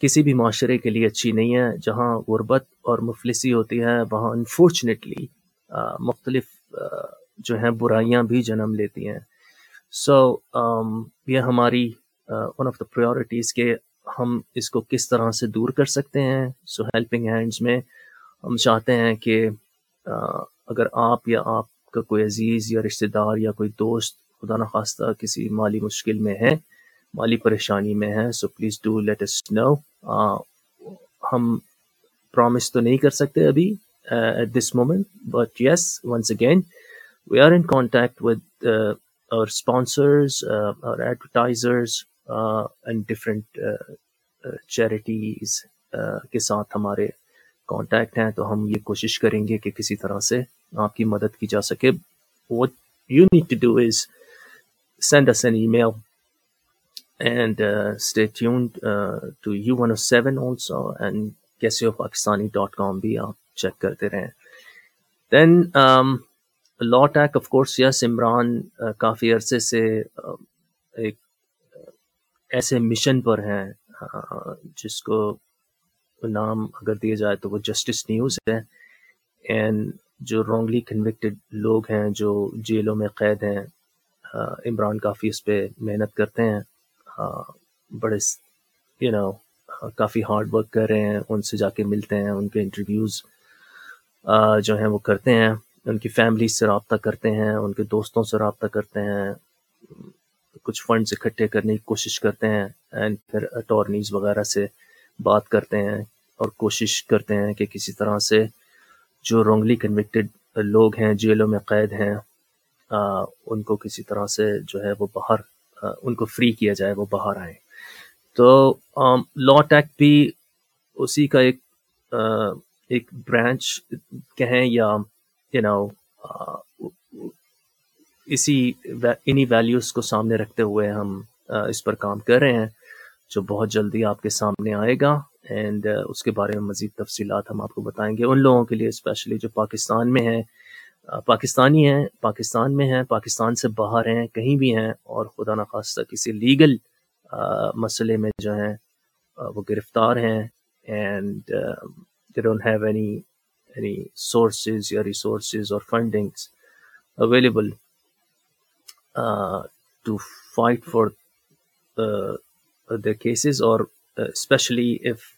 C: کسی بھی معاشرے کے لیے اچھی نہیں ہے۔ جہاں غربت اور مفلسی ہوتی ہے وہاں انفارچونیٹلی مختلف جو ہیں برائیاں بھی جنم لیتی ہیں۔ سو um, یہ ہماری ون آف دا پریورٹیز کے ہم اس کو کس طرح سے دور کر سکتے ہیں. سو ہیلپنگ ہینڈز میں ہم چاہتے ہیں کہ اگر آپ یا آپ کا کوئی عزیز یا رشتہ دار یا کوئی دوست خدا نخواستہ کسی مالی مشکل میں ہے، مالی پریشانی میں ہے so please do let us know ہم پرومس تو نہیں کر سکتے ابھی at this moment but yes once again we are in contact with our sponsors uh, our advertisers and different charities کے ساتھ ہمارے کانٹیکٹ ہیں تو ہم یہ کوشش کریں گے کہ کسی طرح سے آپ کی مدد کی جا سکے۔ What you need to do is send us an email and stay tuned to U one O seven also and کیسے پاکستانی ڈاٹ کام بھی آپ چیک کرتے رہیں۔ دین لا take of course yes Imran کافی عرصے سے uh, ایک uh, ایسے مشن پر ہیں uh, جس کو نام اگر دیا جائے تو وہ جسٹس نیوز ہے اینڈ جو رانگلی کنوکٹڈ لوگ ہیں، جو جیلوں میں قید ہیں عمران کافی اس پہ محنت کرتے ہیں بڑے یو نو کافی ہارڈ ورک کر رہے ہیں، ان سے جا کے ملتے ہیں، ان کے انٹرویوز جو ہیں وہ کرتے ہیں ان کی فیملی سے رابطہ کرتے ہیں، ان کے دوستوں سے رابطہ کرتے ہیں، کچھ فنڈز اکٹھے کرنے کی کوشش کرتے ہیں اینڈ پھر اٹارنیز وغیرہ سے بات کرتے ہیں اور کوشش کرتے ہیں کہ کسی طرح سے جو رونگلی کنوکٹڈ لوگ ہیں، جیلوں میں قید ہیں ان کو کسی طرح سے جو ہے وہ باہر ان کو فری کیا جائے، وہ باہر آئیں۔ تو لا ٹیک بھی اسی کا ایک ایک برانچ کہیں یا یو نو uh, اسی انہی ویلیوز کو سامنے رکھتے ہوئے ہم uh, اس پر کام کر رہے ہیں جو بہت جلدی آپ کے سامنے آئے گا اینڈ uh, اس کے بارے میں مزید تفصیلات ہم آپ کو بتائیں گے ان لوگوں کے لیے اسپیشلی جو پاکستان میں ہیں پاکستانی ہیں، پاکستان میں ہیں، پاکستان سے باہر ہیں، کہیں بھی ہیں اور خدا نخواستہ کسی لیگل مسئلے میں جو ہیں وہ گرفتار ہیں and they don't have any any sources یا ریسورسز اور fundings available to fight for the cases or uh, especially if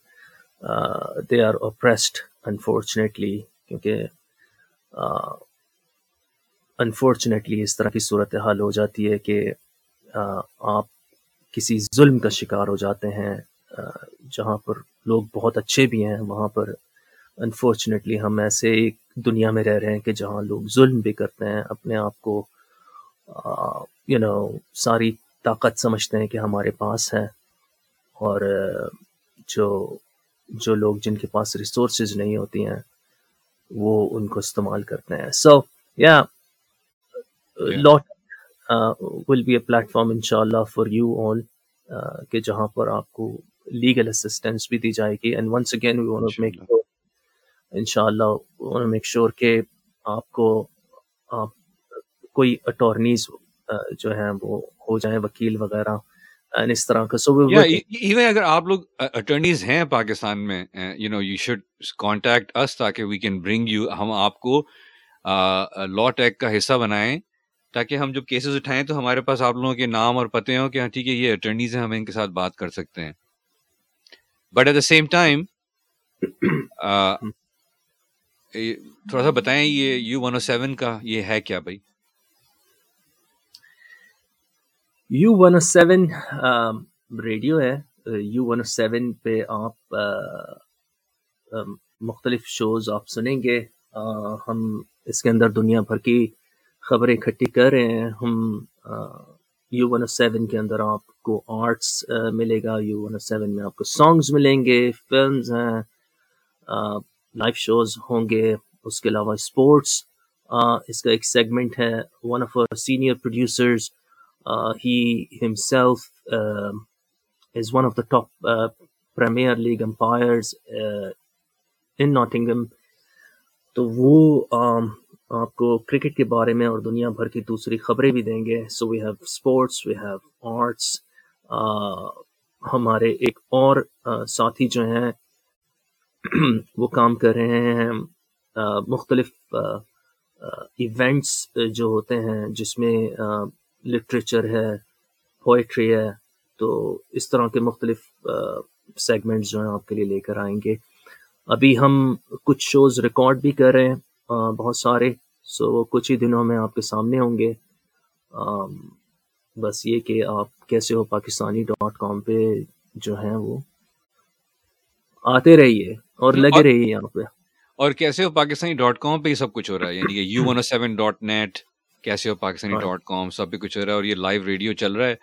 C: uh, they are oppressed unfortunately کیونکہ انفارچونیٹلی uh, اس طرح کی صورت حال ہو جاتی ہے کہ uh, آپ کسی ظلم کا شکار ہو جاتے ہیں جہاں پر لوگ بہت اچھے بھی ہیں وہاں پر انفارچونیٹلی ہم ایسے ایک دنیا میں رہ رہے ہیں کہ جہاں لوگ ظلم بھی کرتے ہیں اپنے آپ کو یو نو ساری طاقت سمجھتے ہیں کہ ہمارے پاس ہے اور جو جو لوگ جن کے پاس ریسورسز نہیں ہوتی ہیں وہ ان کو استعمال کرتے ہیں۔ So yeah lot will be a platform ان شاء اللہ فار یو آل کہ جہاں پر آپ کو لیگل اسسٹینس بھی دی جائے گی۔ And once again we want make ان شاء اللہ میک شیور کہ آپ کو آپ کوئی اٹارنیز جو ہیں وہ ہو جائیں وکیل وغیرہ اس طرح کا۔ سو
B: ایون اگر آپ لوگ اٹرنیز ہیں پاکستان میں you know you should contact us تاکہ وی کین برنگ یو ہم آپ کو لا ٹیک کا حصہ بنائیں تاکہ ہم جب کیسز اٹھائیں تو ہمارے پاس آپ لوگوں کے نام اور پتے ہوں کہ ہاں ٹھیک ہے یہ اٹرنیز ہیں ہم ان کے ساتھ بات کر سکتے ہیں۔ But at the same time تھوڑا سا بتائیں یہ یو ون او سیون کا یہ ہے کیا بھائی؟
C: U one O seven radio ہے۔ یو ون او سیون پہ آپ مختلف شوز آپ سنیں گے۔ ہم اس کے اندر دنیا بھر کی خبریں اکٹھی کر رہے ہیں۔ ہم یو ون او سیون کے اندر آپ کو آرٹس ملے گا۔ یو ون او سیون میں آپ کو سانگز ملیں گے، فلمز ہیں۔ لائف شوز ہوں گے، اس کے علاوہ اسپورٹس اس کا ایک سیگمنٹ ہے one of senior producers he himself is one of the top premier league umpires in Nottingham تو وہ آپ کو کرکٹ کے بارے میں اور دنیا بھر کی دوسری خبریں بھی دیں گے۔ So we have sports we have arts ہمارے ایک اور ساتھی جو ہیں وہ کام کر رہے ہیں مختلف ایونٹس جو ہوتے ہیں، جس میں لٹریچر ہے پوئٹری ہے، تو اس طرح کے مختلف سیگمنٹس جو ہیں آپ کے لیے لے کر آئیں گے۔ ابھی ہم کچھ شوز ریکارڈ بھی کر رہے ہیں بہت سارے سو وہ کچھ ہی دنوں میں آپ کے سامنے ہوں گے۔ بس یہ کہ آپ کیسے ہو، پاکستانی ڈاٹ کام پہ جو ہیں وہ۔ آتے رہیے اور لگے رہیے یہاں پہ۔
B: اور کیسے ہو پاکستانی ڈاٹ کام پہ ہی سب کچھ ہو رہا ہے؟ یعنی کہ U one seven dot net کیسے ہو پاکستانی ڈاٹ کام؟ سب پہ کچھ ہو رہا ہے اور یہ لائیو ریڈیو چل رہا ہے۔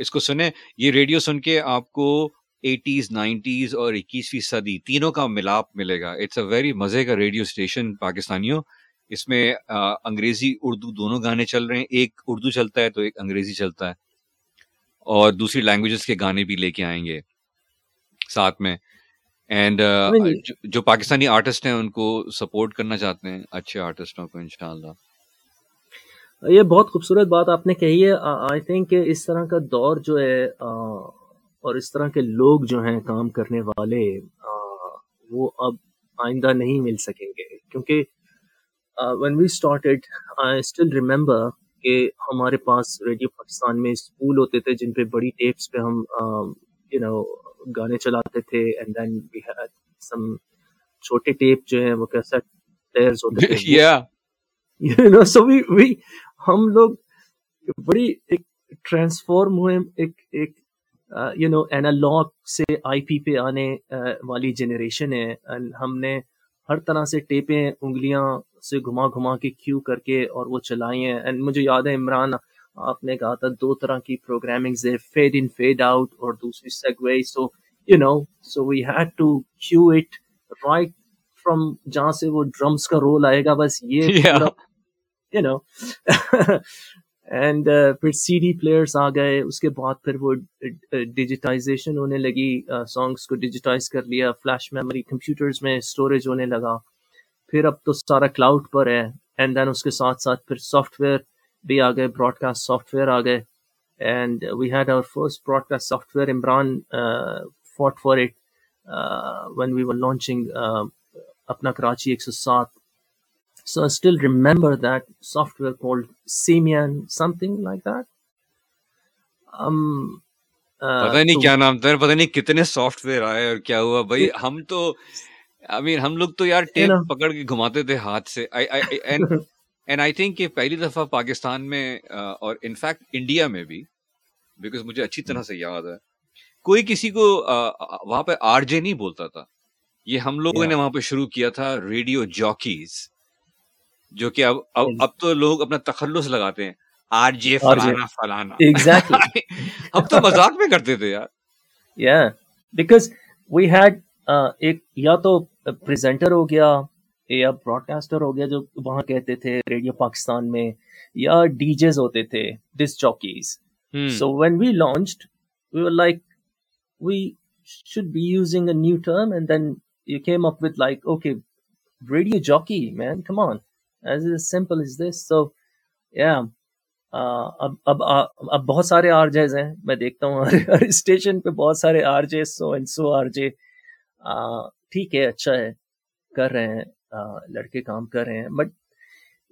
B: اس کو سنیں یہ ریڈیو سن کے آپ کو ایٹیز نائنٹیز اور اکیسویں صدی تینوں کا ملاپ ملے گا۔ اٹس اے ویری مزے کا ریڈیو اسٹیشن پاکستانیوں۔ اس میں انگریزی اردو دونوں گانے چل رہے ہیں۔ ایک اردو چلتا ہے تو ایک انگریزی چلتا ہے۔ اور دوسری لینگویجز کے گانے بھی لے کے آئیں گے ساتھ میں۔ اینڈ جو پاکستانی آرٹسٹ ہیں ان کو سپورٹ کرنا چاہتے ہیں اچھے آرٹسٹوں کو انشاءاللہ۔
C: یہ بہت خوبصورت بات آپ نے کہی ہے۔ آئی تھنک اس طرح کا دور جو ہے اور اس طرح کے لوگ جو ہیں کام کرنے والے وہ اب آئندہ نہیں مل سکیں گے۔ کیونکہ when we started I still remember کہ ہمارے پاس ریڈیو پاکستان میں اسکول ہوتے تھے جن پہ بڑی ٹیپس پہ ہم یو نو گانے چلاتے تھے and then we had some چھوٹے ٹیپ جو ہیں وہ کیسا ہوتے تھے. یو نو سو وی وی ہم لوگ بڑی ایک ٹرانسفارم ہوئے ایک ایک یو نو اینالاگ سے آئی پی پہ آنے والی جنریشن ہے ہم نے ہر طرح سے ٹیپیں انگلیاں سے گھما گھما کے کیو کر کے اور وہ چلائی ہیں اینڈ مجھے یاد ہے عمران آپ نے کہا تھا دو طرح کی programming fade in fade out اور دوسری segue so you know so we had to cue it right from جہاں سے وہ ڈرمس کا رول آئے گا بس یہ یو نو اینڈ uh, پھر سی ڈی پلیئرس آ گئے اس کے بعد پھر وہ ڈیجیٹائزیشن ہونے لگی سانگس کو ڈیجیٹائز کر لیا فلیش میموری کمپیوٹرز میں اسٹوریج ہونے لگا۔ پھر اب تو سارا کلاؤڈ پر ہے اینڈ دین اس کے ساتھ ساتھ پھر سافٹ ویئر بھی آ گئے براڈ کاسٹ سافٹ ویئر آ گئے. And we had our first broadcast software Imran fought for it when we were launching اپنا کراچی ایک سو سات So I still remember that software called Simian, something like that. Um,
B: uh, پتہ نہیں کیا نام تھا پتہ نہیں کتنے سافٹ ویئر آئے اور کیا ہوا بھائی ہم تو آئی مین ہم لوگ تو یار ٹیپ پکڑ کے گھماتے تھے ہاتھ سے اینڈ آئی تھنک کہ پہلی دفعہ پاکستان میں اور انفیکٹ انڈیا میں بھی بیکاز مجھے اچھی طرح سے یاد ہے کوئی کسی کو وہاں پہ آر جے نہیں بولتا تھا۔ یہ ہم لوگوں نے وہاں پہ شروع کیا تھا ریڈیو جاکیز جو کہ اب اب اب تو لوگ اپنا تخلص لگاتے ہیں۔ آر جے فلانا فلانا۔ اب تو مذاق میں کرتے تھے یار۔
C: یا بیکاز وی ہیڈ ایک یا تو پریزنٹر ہو گیا یا براڈ کاسٹر ہو گیا جو وہاں کہتے تھے ریڈیو پاکستان میں یا ڈی جیز ہوتے تھے disc jockeys so when we launched we like we should be using a new term and then you came up with like okay radio jockey man come on as a simple as this so yeah اب اب اب بہت سارے آر جیز ہیں میں دیکھتا ہوں ہر اسٹیشن پہ بہت سارے R J so and so R J ٹھیک ہے اچھا ہے کر رہے ہیں لڑکے کام کر رہے ہیں۔ بٹ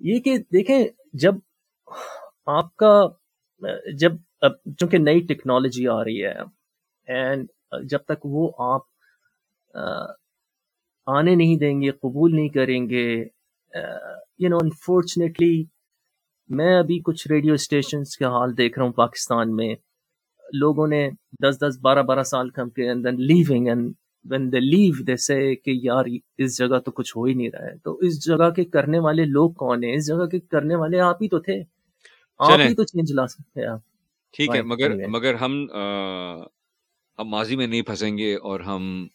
C: یہ کہ دیکھیں، جب آپ کا، جب چونکہ نئی ٹیکنالوجی آ رہی ہے اینڈ جب تک وہ آپ آنے نہیں دیں گے، قبول نہیں کریں گے یو نو انفارچونیٹلی میں ابھی کچھ ریڈیو اسٹیشنس کا حال دیکھ رہا ہوں پاکستان میں۔ لوگوں نے دس دس بارہ بارہ سال کم کے اندر leaving and when they leave they سے کہ یار اس جگہ تو کچھ ہو ہی نہیں رہا ہے تو اس جگہ کے کرنے والے لوگ کون ہیں اس جگہ کے کرنے والے آپ ہی تو تھے آپ ہی تو چینج لا سکتے ہیں
B: ٹھیک ہے مگر مگر ہم ہم ماضی میں نہیں پھنسیں گے اور ہم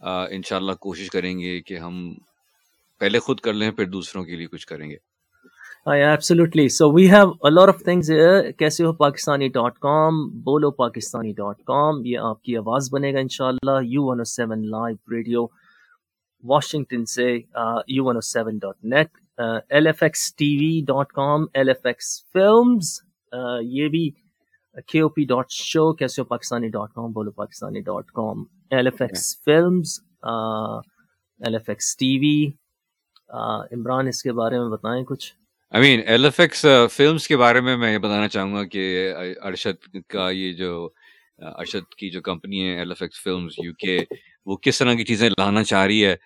B: انشاءاللہ کوشش کریں گے کہ ہم پہلے خود کر لیں پھر دوسروں کے لیے کچھ کریں گے
C: absolutely so we have a lot of things کیسے ہو پاکستانی ڈاٹ کام بولو پاکستانی ڈاٹ کام یہ آپ کی آواز بنے گا ان شاء اللہ U one O seven live radio Washington سے U one O seven dot net L F X T V dot com L F X films یہ بھی کے او پی ڈاٹ شو کیسے ہو پاکستانی ڈاٹ کام بولو Pakistani dot com L F X films L F X T V Imran اس کے بارے میں بتائیں کچھ؟
B: I mean L F X films کے بارے میں میں یہ بتانا چاہوں گا کہ ارشد کا یہ جو ارشد کی جو کمپنی ہے L F X films U K وہ کس طرح کی چیزیں لانا چاہ رہی ہے؟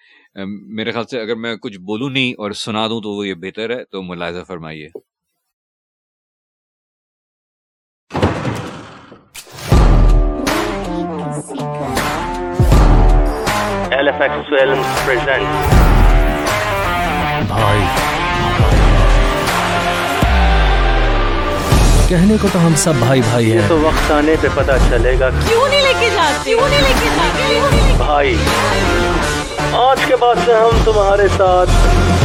B: میرے خیال سے اگر میں کچھ بولوں نہیں اور سنا دوں تو وہ یہ بہتر ہے تو ملاحظہ فرمائیے۔
C: بھائی کہنے کو تو ہم سب بھائی بھائی ہیں۔
G: تو وقت آنے پہ پتہ چلے گا۔
H: کیوں نہیں لے کے جاتے؟ کیوں نہیں لے کے جاتے؟
G: بھائی آج کے بعد سے ہم تمہارے ساتھ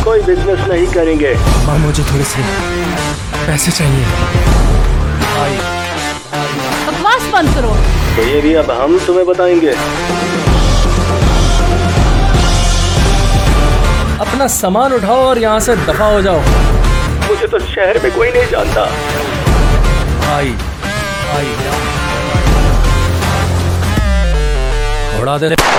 G: کوئی بزنس نہیں کریں گے۔
C: ماں مجھے تھوڑے سے پیسے چاہیے۔ بھائی۔
H: بکواس بند کرو۔
G: تو یہ بھی اب ہم تمہیں بتائیں گے۔
C: اپنا سامان اٹھاؤ اور یہاں سے دفاع ہو جاؤ۔
G: مجھے تو شہر میں کوئی نہیں جانتا۔
C: آئی آئی اڑا دے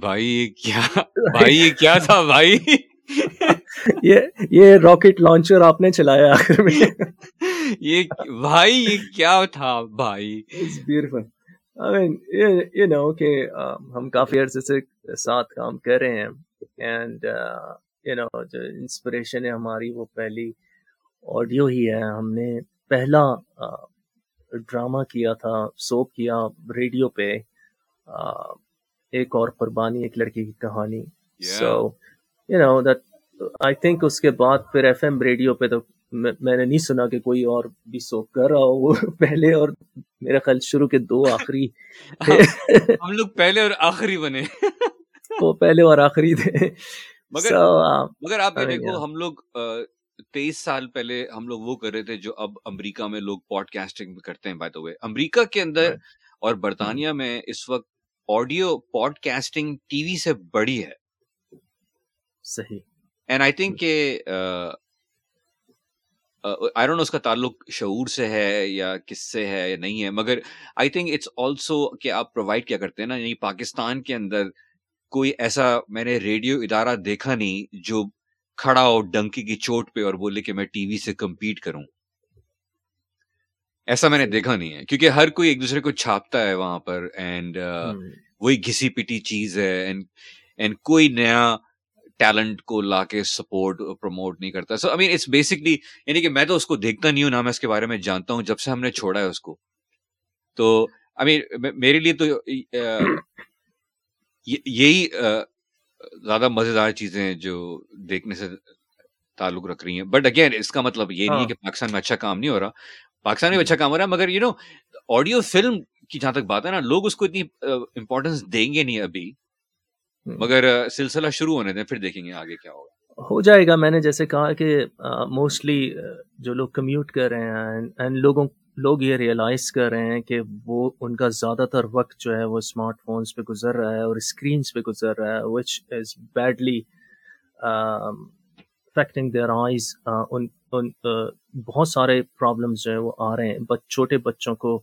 C: بھائی
B: یہ کیا بھائی یہ کیا تھا بھائی؟
C: یہ یہ راکٹ لانچر آپ نے چلایا آخر میں۔
B: یہ بھائی یہ کیا تھا بھائی؟
C: بیوٹیفل آئی مین یو نو کہ ہم کافی عرصے سے ساتھ کام کر رہے ہیں۔ اینڈ یو نو جو انسپریشن ہے ہماری وہ پہلی آڈیو ہی ہے۔ ہم نے پہلا ڈرامہ کیا تھا سوپ کیا ریڈیو پہ۔ ایک اور قربانی ایک لڑکی کی کہانی۔ So you know that I think اس کے بعد پھر ایف ایم ریڈیو پہ تو میں نے نہیں سنا کہ کوئی اور بھی سوپ کر رہا ہو۔ پہلے اور میرا خیال شروع کے دو آخری
B: ہم لوگ پہلے اور آخری بنے۔
C: وہ پہلے اور آخری تھے۔
B: مگر مگر آپ دیکھو ہم لوگ تیئیس سال پہلے ہم لوگ وہ کر رہے تھے جو اب امریکہ میں لوگ پوڈ کاسٹنگ کرتے ہیں بائی دا وے امریکہ کے اندر اور برطانیہ میں اس وقت audio podcasting T V سے بڑی ہے۔
C: صحیح۔
B: اینڈ آئی تھنک کہ آئرون اس کا تعلق شعور سے ہے یا کس سے ہے یا نہیں ہے مگر آئی تھنک اٹس آلسو کہ آپ پرووائڈ کیا کرتے ہیں نا یعنی پاکستان کے اندر کوئی ایسا میں نے ریڈیو ادارہ دیکھا نہیں جو کھڑا ہو ڈنکی کی چوٹ پہ اور بولے کہ میں ٹی وی سے کمپیٹ کروں۔ ایسا میں نے دیکھا نہیں ہے کیونکہ ہر کوئی ایک دوسرے کو چھاپتا ہے وہاں پر اینڈ وہی گھسی پٹی چیز ہے اینڈ کوئی نیا ٹیلنٹ کو لا کے سپورٹ پروموٹ نہیں کرتا۔ سو آئی مین اٹس بیسکلی یعنی کہ میں تو اس کو دیکھتا نہیں ہوں نہ میں اس کے بارے میں جانتا ہوں جب سے ہم نے چھوڑا ہے اس کو۔ تو آئی مین میرے لیے تو یہی زیادہ مزیدار چیزیں جو دیکھنے سے تعلق رکھ رہی ہیں۔ بٹ اگین اس کا مطلب یہ نہیں ہے کہ پاکستان میں اچھا کام نہیں ہو رہا۔ پاکستان میں اچھا کام ہو رہا ہے مگر یو نو آڈیو فلم کی جہاں تک بات ہے نا لوگ اس کو اتنی امپورٹینس دیں گے نہیں ابھی۔ مگر سلسلہ شروع ہونے دیں پھر دیکھیں گے آگے کیا ہوگا۔
C: ہو جائے گا میں نے جیسے کہا کہ موسٹلی جو لوگ کمیوٹ کر رہے ہیں اینڈ لوگوں لوگ یہ ریئلائز کر رہے ہیں کہ وہ ان کا زیادہ تر وقت جو ہے وہ اسمارٹ فونس پہ گزر رہا ہے اور اسکرینس پہ گزر رہا ہے which is badly affecting their eyes ان ان بہت سارے پرابلمس جو ہیں وہ آ رہے ہیں۔ بچ، چھوٹے بچوں کو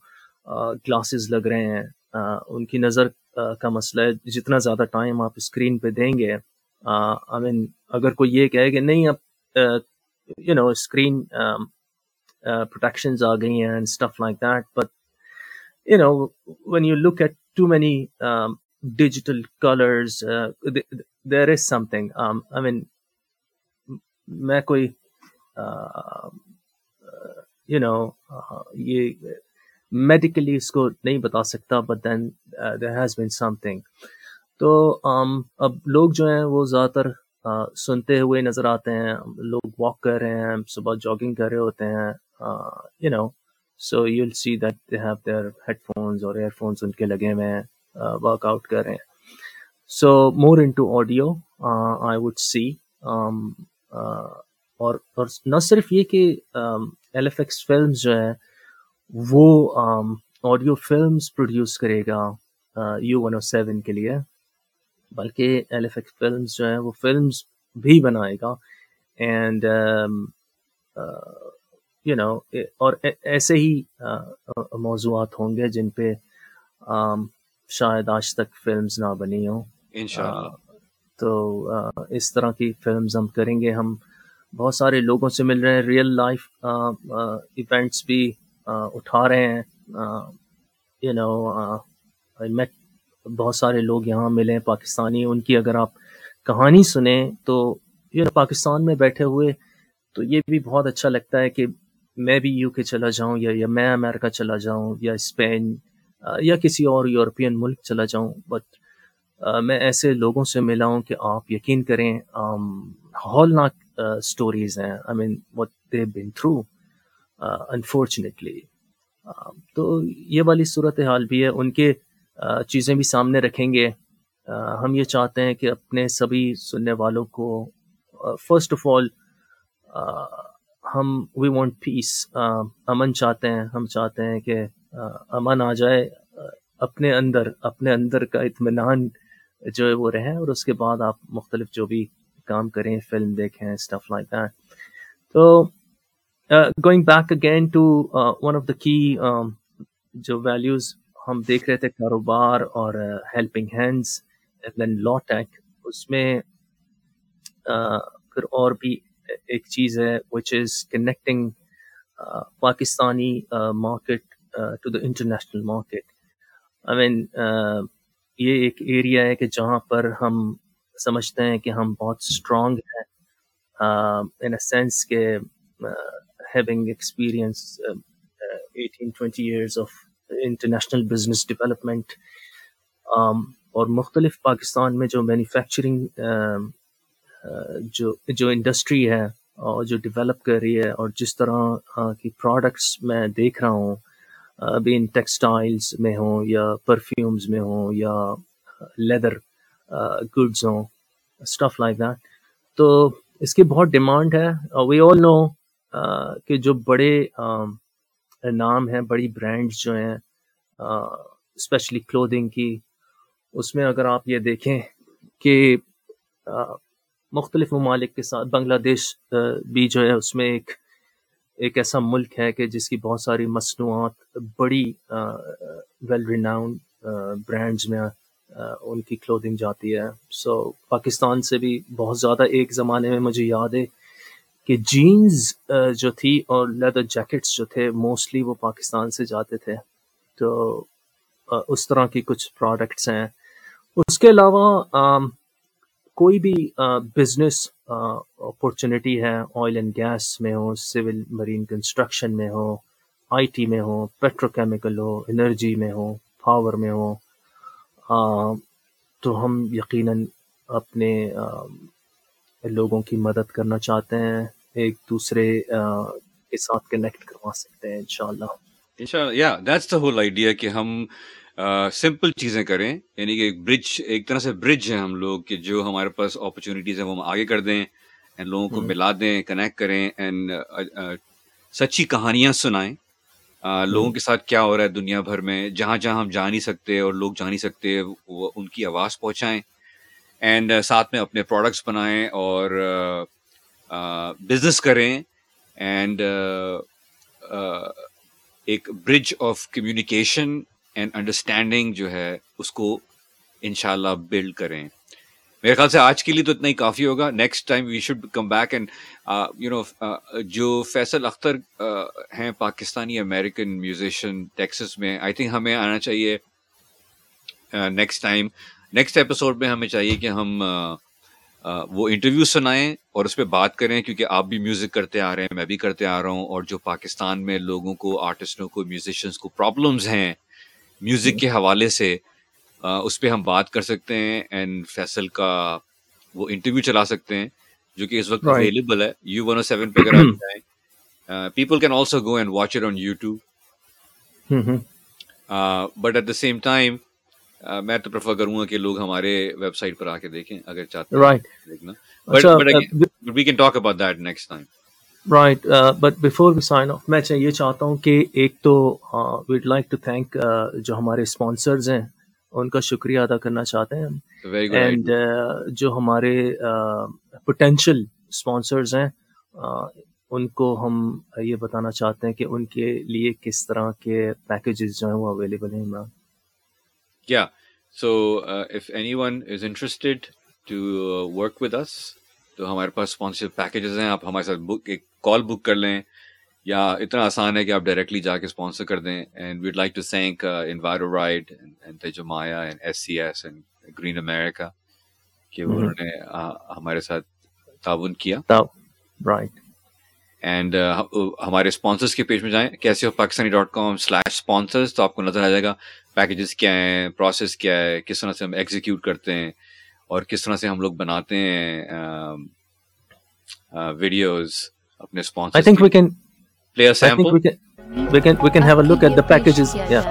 C: گلاسز لگ رہے ہیں۔ ان کی نظر کا مسئلہ ہے۔ جتنا زیادہ ٹائم آپ اسکرین پہ دیں گے آئی مین اگر کوئی یہ کہے کہ نہیں، اب یو نو اسکرین پروٹیکشنز آ گئی ہیں and stuff like that but you know when you look at too many digital colours there is something I mean میں کوئی یو نو یہ میڈیکلی اس کو نہیں بتا سکتا but then there has been something تو اب لوگ جو ہیں وہ زیادہ تر سنتے ہوئے نظر آتے ہیں، لوگ واک کر رہے ہیں، صبح جاگنگ کر رہے ہوتے ہیں you know so you see that they have their headphones اور ایئر فونس ان کے لگے ہوئے ہیں ورک آؤٹ کر رہے ہیں. So more into audio I would see سی اور نہ صرف یہ کہ ایل ایف ایکس فلمس جو ہے وہ آڈیو فلمس پروڈیوس کرے گا یو ون او سیون کے لیے، بلکہ ایل ایف ایکس فلمس جو ہیں، وہ فلمس بھی بنائے گا اینڈ یو نو اور ایسے ہی موضوعات ہوں گے جن پہ شاید آج تک فلمز نہ بنی ہوں۔ تو اس طرح کی فلمز ہم کریں گے۔ ہم بہت سارے لوگوں سے مل رہے ہیں۔ ریئل لائف ایونٹس بھی اٹھا رہے ہیں۔ یو نو میں بہت سارے لوگ یہاں ملے پاکستانی۔ ان کی اگر آپ کہانی سنیں تو یو نو پاکستان میں بیٹھے ہوئے تو یہ بھی بہت اچھا لگتا ہے کہ میں بھی یو کے چلا جاؤں یا یا میں امریکہ چلا جاؤں یا اسپین یا کسی اور یورپین ملک چلا جاؤں۔ بٹ میں ایسے لوگوں سے ملا ہوں کہ آپ یقین کریں ہولناک اسٹوریز ہیں۔ I mean what they been through unfortunately تو یہ والی صورت حال بھی ہے۔ ان کے چیزیں بھی سامنے رکھیں گے۔ ہم یہ چاہتے ہیں کہ اپنے سبھی سننے والوں کو فرسٹ آف آل ہم وی وانٹ پیس امن چاہتے ہیں، ہم چاہتے ہیں کہ امن آ جائے اپنے اندر اپنے اندر کا اطمینان جو ہے وہ رہے اور اس کے بعد آپ مختلف جو بھی کام کریں، فلم دیکھیں اسٹف لائک دیٹ تو going back again to one of the key جو ویلیوز ہم دیکھ رہے تھے، کاروبار اور ہیلپنگ ہینڈس دین لا ٹیک اس میں uh, پھر اور بھی ایک چیز ہے which is connecting Pakistani market to the international market I mean یہ ایک ایریا ہے کہ جہاں پر ہم سمجھتے ہیں کہ ہم بہت اسٹرانگ ہیں ان اے سینس کہ having experience eighteen twenty years of international business development اور مختلف پاکستان میں جو مینوفیکچرنگ جو جو انڈسٹری ہے اور جو ڈیولپ کر رہی ہے اور جس طرح کی پروڈکٹس میں دیکھ رہا ہوں ابھی ان ٹیکسٹائلس میں ہوں یا پرفیومز میں ہوں یا لیدر گڈز ہوں اسٹف لائک دیٹ تو اس کی بہت ڈیمانڈ ہے۔ وی آل نو کہ جو بڑے نام ہیں، بڑی برانڈز جو ہیں اسپیشلی کلودنگ کی، اس میں اگر آپ یہ دیکھیں کہ مختلف ممالک کے ساتھ بنگلہ دیش بھی جو ہے، اس میں ایک ایک ایسا ملک ہے کہ جس کی بہت ساری مصنوعات بڑی ویل ریناؤنڈ برانڈز میں ان کی کلودنگ جاتی ہے۔ سو پاکستان سے بھی بہت زیادہ ایک زمانے میں مجھے یاد ہے کہ جینز جو تھی اور لیدر جیکٹس جو تھے موسٹلی وہ پاکستان سے جاتے تھے۔ تو اس طرح کی کچھ پروڈکٹس ہیں۔ اس کے علاوہ کوئی بھی بزنس اپارچونیٹی ہے آئل اینڈ گیس میں ہو سول مرین کنسٹرکشن میں ہو آئی ٹی میں ہو پیٹرو کیمیکل ہو انرجی میں ہو پاور میں ہو تو ہم یقیناً اپنے لوگوں کی مدد کرنا چاہتے ہیں، ایک دوسرے کے ساتھ کنیکٹ کروا سکتے ہیں، انشاءاللہ۔
B: یا دیٹس دا ہول آئیڈیا کہ ہم سمپل چیزیں کریں یعنی کہ ایک برج ایک طرح سے برج ہیں ہم لوگ کہ جو ہمارے پاس اپرچونیٹیز ہیں وہ ہم آگے کر دیں اینڈ لوگوں کو ملا دیں کنیکٹ کریں اینڈ سچی کہانیاں سنائیں۔ لوگوں کے ساتھ کیا ہو رہا ہے دنیا بھر میں؟ جہاں جہاں ہم جا نہیں سکتے اور لوگ جا نہیں سکتے وہ ان کی آواز پہنچائیں اینڈ ساتھ میں اپنے پروڈکٹس بنائیں اور بزنس کریں اینڈ ایک bridge of communication and understanding جو ہے اس کو ان شاء اللہ بلڈ کریں۔ میرے خیال سے آج کے لیے تو اتنا ہی کافی ہوگا۔ Next time we should come back and you know جو فیصل اختر uh, ہیں پاکستانی امیریکن میوزیشین ٹیکسس میں آئی تھنک ہمیں آنا چاہیے نیکسٹ ٹائم نیکسٹ ایپیسوڈ میں ہمیں چاہیے کہ ہم uh, uh, وہ انٹرویو سنائیں اور اس پہ بات کریں، کیونکہ آپ بھی میوزک کرتے آ رہے ہیں، میں بھی کرتے آ رہا ہوں اور جو پاکستان میں لوگوں کو آرٹسٹوں کو میوزیشینس کو پرابلمز ہیں میوزک کے حوالے سے اس پہ ہم بات کر سکتے ہیں اینڈ فیصل کا وہ انٹرویو چلا سکتے ہیں جو کہ اس وقت اویلیبل ہے۔ یو ون او سیون پہ اگر آپ جائیں people can also go and watch it on YouTube but at the same time میں تو پریفر کروں گا کہ لوگ ہمارے ویب سائٹ پر آ کے دیکھیں اگر چاہتے ہیں۔ دیکھنا۔ But we can talk about that next time
C: right but before we sign off میں یہ چاہتا ہوں کہ ایک تو ویڈ لائک ٹو تھینک جو ہمارے اسپانسرز ہیں ان کا شکریہ ادا کرنا چاہتے ہیں اینڈ جو ہمارے پوٹینشیل اسپانسرز ہیں ان کو ہم یہ بتانا چاہتے ہیں کہ ان کے لیے کس طرح کے پیکیجز جو ہیں وہ اویلیبل ہیں عمران
B: کیا so if anyone is interested to work with us تو ہمارے پاس اسپانسر پیکیجز ہیں آپ ہمارے ساتھ بک ایک کال بک کر لیں یا اتنا آسان ہے کہ آپ ڈائریکٹلی جا کے اسپانسر کر دیں۔ And we'd like to thank Enviro Ride and تجمایا and S C S and Green America کہ انہوں نے ہمارے ساتھ تعاون کیا۔
C: رائٹ
B: اینڈ ہمارے اسپانسرس کے پیج میں جائیں۔ کیسے ہو Pakistani dot com slash sponsors تو آپ کو نظر آ جائے گا۔ پیکیجز کیا ہیں پروسیس کیا ہے کس طرح سے ہم ایگزیکیوٹ کرتے ہیں۔ اور کس طرح سے ہم لوگ بناتے ہیں ویڈیوز اپنے sponsor play a sample?
C: we can, we can we can have a look at the packages. Yeah.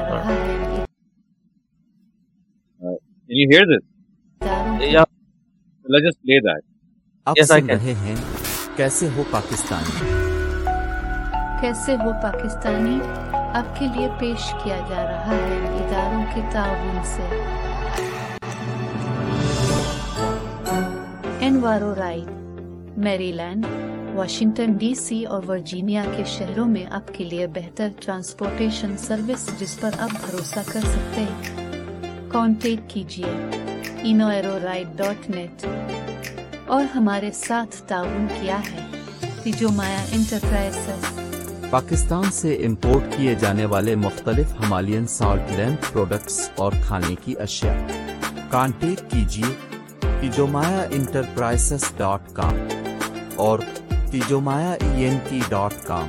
B: Uh, can you hear this?
C: Yeah.
B: Let's just play that.
E: آپ
C: Yes, I
E: سن
C: can.
E: رہے ہیں کیسے ہو پاکستانی
F: کیسے ہو پاکستانی آپ کے لیے پیش کیا جا رہا ہے اداروں کے تعاون سے Enviro Ride Maryland Washington D C اور ورجینیا کے شہروں میں آپ کے لیے بہتر ٹرانسپورٹیشن سروس جس پر آپ بھروسہ کر سکتے ہیں۔ کانٹیکٹ کیجیے انو رائڈ ڈاٹ نیٹ اور ہمارے ساتھ تعاون کیا ہے۔ تیجومایا انٹرپرائزز
E: پاکستان سے امپورٹ کیے جانے والے مختلف ہمالین سالٹ لیمپ پروڈکٹس اور کھانے کی اشیاء۔ کانٹیکٹ کیجیے تیجومایا انٹرپرائزز ڈاٹ کام اور Tejomaya E N T dot com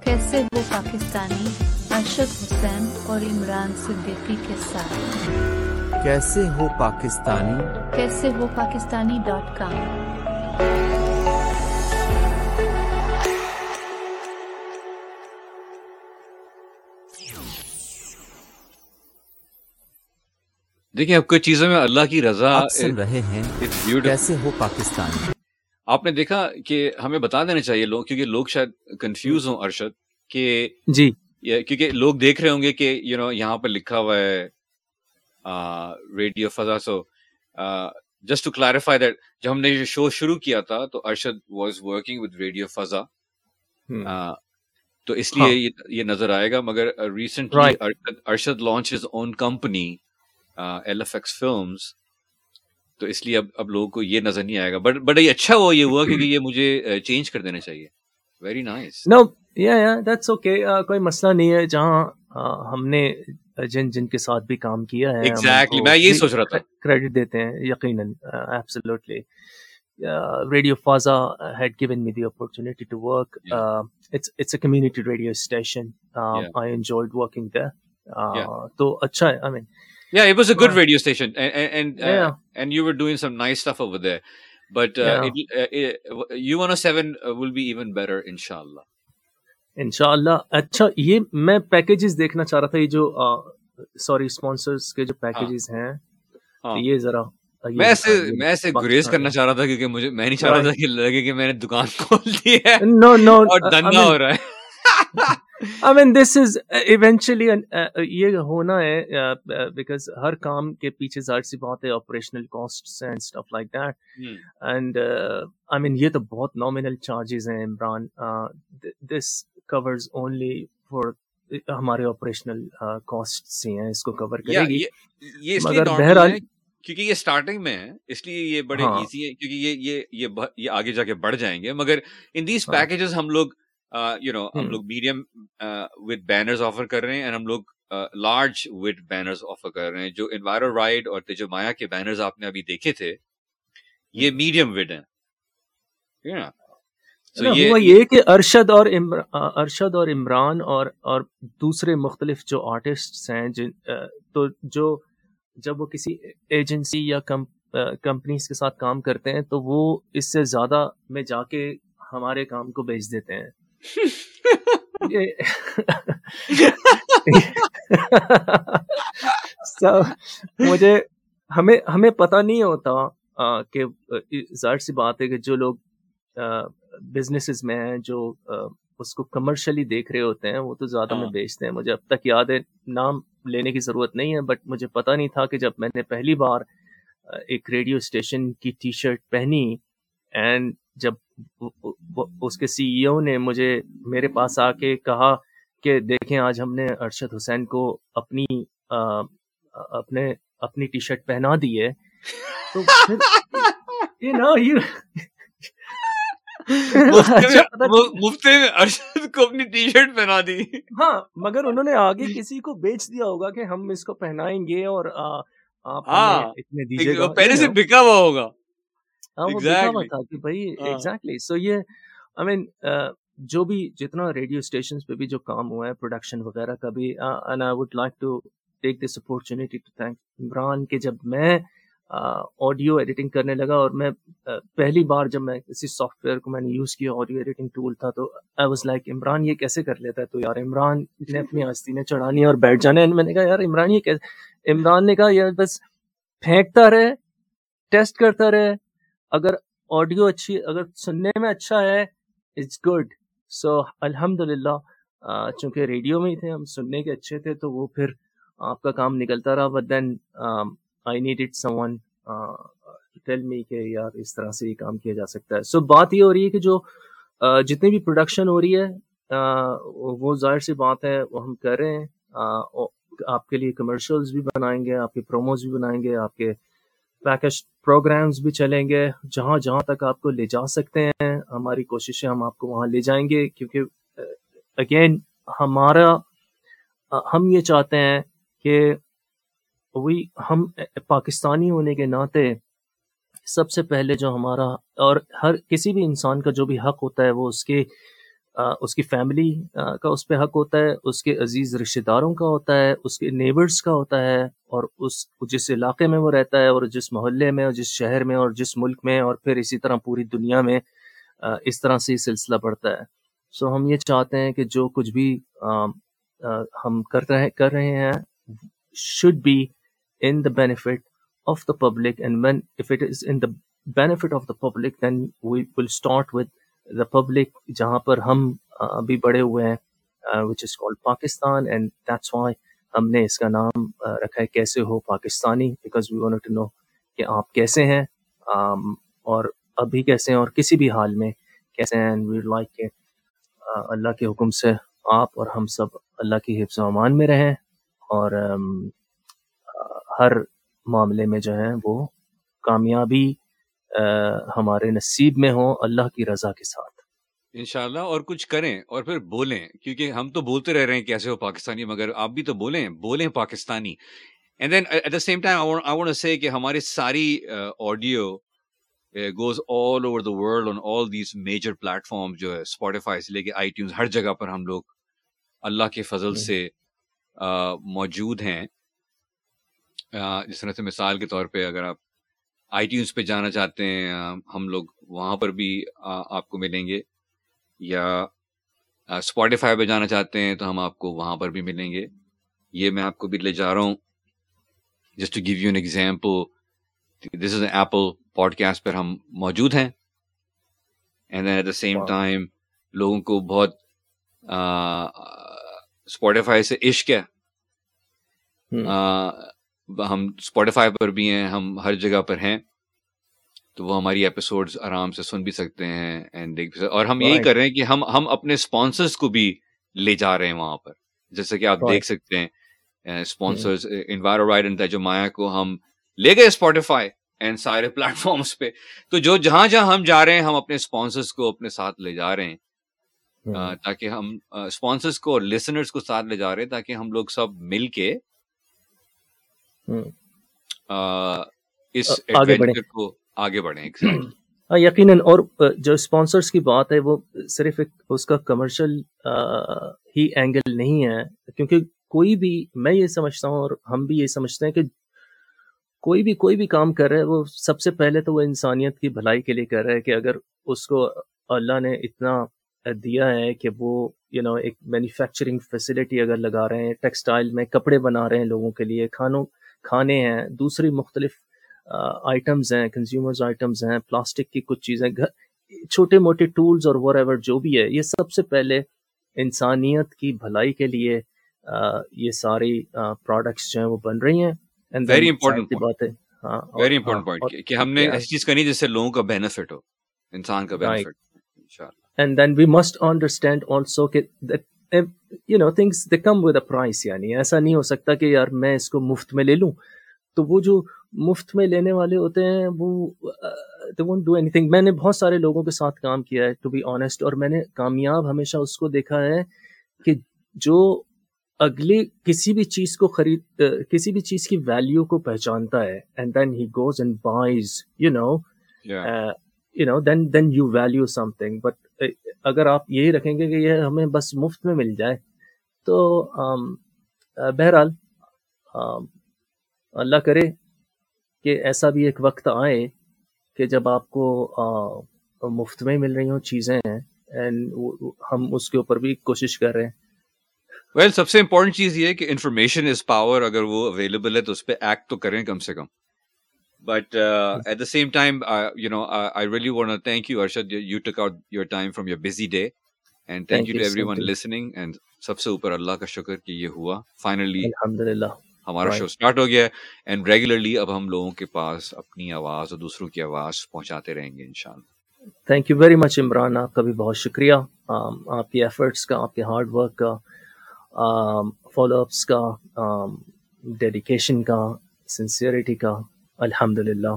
F: کیسے وہ پاکستانی ارشد حسین اور عمران صدیقی کے ساتھ؟
E: کیسے ہو پاکستانی؟
F: کیسے وہ پاکستانی ڈاٹ کام
B: دیکھیں اب کچھ چیزوں میں اللہ کی رضا
E: آپ سن رہے ہیں. کیسے ہو پاکستانی
B: آپ نے دیکھا کہ ہمیں بتا دینا چاہیے لوگ کیونکہ لوگ شاید کنفیوز ہوں ارشد کہ
C: جی۔
B: کیونکہ لوگ دیکھ رہے ہوں گے کہ یو نو یہاں پہ لکھا ہوا ہے radio Fiza. So just to clarify that جب ہم نے یہ شو شروع کیا تھا تو Arshad was working with radio Fiza. تو اس لیے یہ نظر آئے گا مگر recently Arshad launch his own company L F X films تو اس لیے اب اب لوگوں کو یہ نظر نہیں آئے گا۔ بٹ بٹ یہ اچھا وہ یہ ہوا کیونکہ یہ مجھے چینج کر دینا چاہیے۔ ویری نائس
C: نو یا یا دیٹس اوکے کوئی مسئلہ نہیں ہے۔ جہاں ہم نے جن جن کے ساتھ بھی کام کیا ہے
B: ایگزیکٹلی میں یہی سوچ رہا تھا۔
C: کریڈٹ دیتے ہیں یقیناً absolutely radio Faza had given me the opportunity to work it's a community radio station I enjoyed working there تو اچھا ہے۔ آئی مین
B: Yeah, it was a good radio station, and and and, uh, and you were doing some nice stuff over there. But uh, yeah. it, uh, it, U107 will be even better, inshallah.
C: انشاءاللہ اچھا یہ میں پیکیجز دیکھنا چاہ رہا تھا یہ جو سوری اسپانسرز کے جو پیکیجز ہیں یہ ذرا
B: میں ایسے میں ایسے گریز کرنا چاہ رہا تھا کیونکہ مجھے میں نہیں چاہ رہا تھا کہ لگے کہ میں نے دکان کھول دی ہے
C: نو نو
B: اور دھندا ہو رہا ہے
C: آئی مین دس از ایونچولی یہ ہونا ہے بیکاز ہر کام کے پیچھے ظاہر سی بات ہے operational cost and stuff like that and I mean یہ تو بہت نامنل چارجز ہیں Imran. This covers only for ہمارے آپریشنل کاسٹ ہی ہیں اس کو کور کرے گی.
B: مگر بہرحال کیونکہ یہ اسٹارٹنگ میں ہے اس لیے یہ بڑے ایزی ہے کیونکہ یہ یہ یہ آگے جا کے بڑھ جائیں گے. مگر ان دیز پیکیجز ہم لوگ یو نو ہم لوگ میڈیم وتھ بینرز آفر کر رہے ہیں اینڈ ہم لوگ لارج وتھ بینرز آفر کر رہے ہیں۔ جو انوائرو رائڈ اور تیجو مایا کے بینرز آپ نے ابھی دیکھے تھے یہ میڈیم وڈ ہیں۔
C: یہ کہ ارشد اور ارشد اور عمران اور اور دوسرے مختلف جو آرٹسٹ ہیں جن تو جو جب وہ کسی ایجنسی یا کمپنیز کے ساتھ کام کرتے ہیں تو وہ اس سے زیادہ میں جا کے ہمارے کام کو بیچ دیتے ہیں۔ مجھے ہمیں ہمیں پتا نہیں ہوتا کہ ظاہر سی بات ہے کہ جو لوگ بزنس میں ہیں جو اس کو کمرشلی دیکھ رہے ہوتے ہیں وہ تو زیادہ میں بیچتے ہیں مجھے اب تک یاد ہے نام لینے کی ضرورت نہیں ہے بٹ مجھے پتا نہیں تھا کہ جب میں نے پہلی بار ایک ریڈیو اسٹیشن کی ٹی شرٹ پہنی اینڈ جب اس کے سی ای او نے مجھے میرے پاس آ کے کہا کہ دیکھیں آج ہم نے ارشد حسین کو اپنی اپنے اپنی ٹی شرٹ پہنا دی ہے۔ تو
B: ارشد کو اپنی ٹی شرٹ پہنا دی۔
C: ہاں مگر انہوں نے آگے کسی کو بیچ دیا ہوگا کہ ہم اس کو پہنائیں گے اور آپ گا۔
B: پہلے سے بکا ہوا ہوگا۔
C: ایگزیکٹلی سو یہ آئی مین جو بھی جتنا ریڈیو اسٹیشن پہ بھی جو کام ہوا ہے پروڈکشن وغیرہ کا بھی I would like to take this opportunity to thank Imran کہ جب میں آڈیو ایڈیٹنگ کرنے لگا اور میں پہلی بار جب میں کسی سافٹ ویئر کو میں نے یوز کیا آڈیو ایڈیٹنگ ٹول تھا تو آئی واز لائک عمران یہ کیسے کر لیتا ہے تو یار عمران نے اپنی آستینیں چڑھانی اور بیٹھ جانا ہے۔ میں نے کہا یار عمران یہ کیسے عمران نے کہا یار بس پھینکتا رہے ٹیسٹ کرتا رہے۔ اگر آڈیو اچھی اگر سننے میں اچھا ہے اٹس گڈ سو الحمد للہ چونکہ ریڈیو میں ہی تھے، ہم سننے کے اچھے تھے، تو وہ پھر آپ کا کام نکلتا رہا but then I needed someone tell me کہ یار، اس طرح سے یہ کام کیا جا سکتا ہے۔ سو بات یہ ہو رہی ہے کہ جو جتنی بھی پروڈکشن ہو رہی ہے وہ ظاہر سی بات ہے، وہ ہم کر رہے ہیں۔ آپ کے لیے کمرشلز بھی بنائیں گے، آپ کے پروموز بھی بنائیں گے، آپ کے پیکج پروگرامز بھی چلیں گے، جہاں جہاں تک آپ کو لے جا سکتے ہیں، ہماری کوششیں ہم آپ کو وہاں لے جائیں گے، کیونکہ اگین ہمارا ہم یہ چاہتے ہیں کہ وہی ہم پاکستانی ہونے کے ناطے سب سے پہلے جو ہمارا، اور ہر کسی بھی انسان کا جو بھی حق ہوتا ہے، وہ اس کے اس کی فیملی کا اس پہ حق ہوتا ہے اس کے عزیز رشتہ داروں کا ہوتا ہے اس کے نیبرز کا ہوتا ہے اور اس جس علاقے میں وہ رہتا ہے اور جس محلے میں اور جس شہر میں اور جس ملک میں اور پھر اسی طرح پوری دنیا میں اس طرح سے سلسلہ بڑھتا ہے۔ سو ہم یہ چاہتے ہیں کہ جو کچھ بھی ہم کر رہے کر رہے ہیں should be in the benefit of the public and when if it is in the benefit of the public, then we will start republic جہاں پر ہم ابھی بڑے ہوئے ہیں which is call Pakistan and that's why ہم نے اس کا نام رکھا ہے کیسے ہو Pakistani because we want to know کہ آپ کیسے ہیں اور ابھی کیسے ہیں، اور کسی بھی حال میں کیسے ہیں اینڈ وی لائک کہ اللہ کے حکم سے آپ اور ہم سب اللہ کی حفظ و امان میں رہیں، اور ہر معاملے میں جو ہے وہ کامیابی ہمارے نصیب میں ہو اللہ کی رضا کے ساتھ۔
B: انشاءاللہ اور کچھ کریں اور پھر بولیں کیونکہ ہم تو بولتے رہ رہے ہیں کیسے ہو پاکستانی مگر آپ بھی تو بولیں بولیں Pakistani. And then at the same time سے کہ ہماری ساری audio goes all over the world on all these major platform جو ہے اسپوٹیفائی سے لے کے آئی ٹیونز ہر جگہ پر ہم لوگ اللہ کے فضل سے موجود ہیں۔ جس طرح سے مثال کے طور پہ اگر آپ آئی ٹیونس پہ جانا چاہتے ہیں ہم لوگ وہاں پر بھی آپ کو ملیں گے یا اسپوٹیفائی پہ جانا چاہتے ہیں تو ہم آپ کو وہاں پر بھی ملیں گے۔ یہ میں آپ کو بھی لے جا رہا ہوں۔ Just to give you an example this is Apple podcast پر ہم موجود ہیں۔ And at the same time لوگوں کو بہت اسپوٹیفائی سے عشق ہے۔ ہم اسپوٹیفائی پر بھی ہیں ہم ہر جگہ پر ہیں تو وہ ہماری ایپیسوڈ آرام سے سن بھی سکتے ہیں اینڈ دیکھ بھی اور ہم یہی کر رہے ہیں کہ ہم ہم اپنے اسپانسرس کو بھی لے جا رہے ہیں وہاں پر۔ جیسے کہ آپ دیکھ سکتے ہیں اسپانسرز انوائر جو مایا کو ہم لے گئے اسپوٹیفائی اینڈ سارے پلیٹ فارمس پہ۔ تو جو جہاں جہاں ہم جا رہے ہیں ہم اپنے اسپانسرس کو اپنے ساتھ لے جا رہے ہیں۔ تاکہ ہم اسپانسرس کو اور لسنرس کو ساتھ لے جا رہے ہیں تاکہ ہم لوگ سب مل کے اس کو آگے بڑھیں
C: ہاں یقیناً اور جو اسپانسرس کی بات ہے وہ صرف ایک اس کا کمرشل ہی اینگل نہیں ہے۔ کیونکہ کوئی بھی میں یہ سمجھتا ہوں اور ہم بھی یہ سمجھتے ہیں کہ کوئی بھی کوئی بھی کام کر رہا ہے وہ سب سے پہلے تو وہ انسانیت کی بھلائی کے لیے کر رہا ہے کہ اگر اس کو اللہ نے اتنا دیا ہے کہ وہ یو نو ایک مینوفیکچرنگ فیسلٹی اگر لگا رہے ہیں ٹیکسٹائل میں کپڑے بنا رہے ہیں لوگوں کے لیے کھانوں کھانے ہیں دوسری مختلف آئٹمز ہیں کنزیومرز آئٹمز ہیں پلاسٹک کی کچھ چیزیں گھر چھوٹے موٹے ٹولز اور وور ایور جو بھی ہے یہ سب سے پہلے انسانیت کی بھلائی کے لیے یہ ساری پروڈکٹس جو ہیں وہ بن رہی ہیں.
B: ویری امپورٹنٹ بات ہے ویری امپورٹنٹ پوائنٹ کہ ہم نے ایسی چیز کرنی جس سے لوگوں کا بینیفٹ ہو انسان کا benefit
C: and then we must understand also کہ you know things they come with a price یعنی ایسا نہیں ہو سکتا کہ یار میں اس کو مفت میں لے لوں۔ تو وہ جو مفت میں لینے والے ہوتے ہیں وہ they won't do anything میں نے بہت سارے لوگوں کے ساتھ کام کیا ہے ٹو بی آنےسٹ اور میں نے کامیاب ہمیشہ اس کو دیکھا ہے کہ جو اگلی کسی بھی چیز کو خرید کسی بھی چیز کی ویلیو کو پہچانتا ہے and then he goes and buys you know you know then then you value something but اگر آپ یہی رکھیں گے کہ یہ ہمیں بس مفت میں مل جائے، تو بہرحال اللہ کرے کہ ایسا بھی ایک وقت آئے کہ جب آپ کو مفت میں مل رہی ہوں، چیزیں ہیں اینڈ ہم اس کے اوپر بھی کوشش کر رہے ہیں۔
B: ویل سب سے امپورٹنٹ چیز یہ ہے کہ انفارمیشن از پاور اگر وہ اویلیبل ہے تو اس پہ ایکٹ تو کریں کم سے کم۔ But at the same time you know I really want thank you Arshad you took out your time from your busy day and thank you to everyone listening and سب سے اوپر اللہ کا شکر کہ یہ ہوا فائنلی
C: الحمد للہ
B: ہمارا شو اسٹارٹ ہو گیا ہے اینڈ ریگولرلی اب ہم لوگوں کے پاس اپنی آواز اور دوسروں کی آواز پہنچاتے رہیں گے انشاءاللہ
C: thank you very much Imran آپ کا بھی بہت شکریہ آپ کی ایفرٹس کا آپ کے ہارڈ ورک کا فالو اپس کا ڈیڈیکیشن کا سنسیئرٹی کا الحمد للہ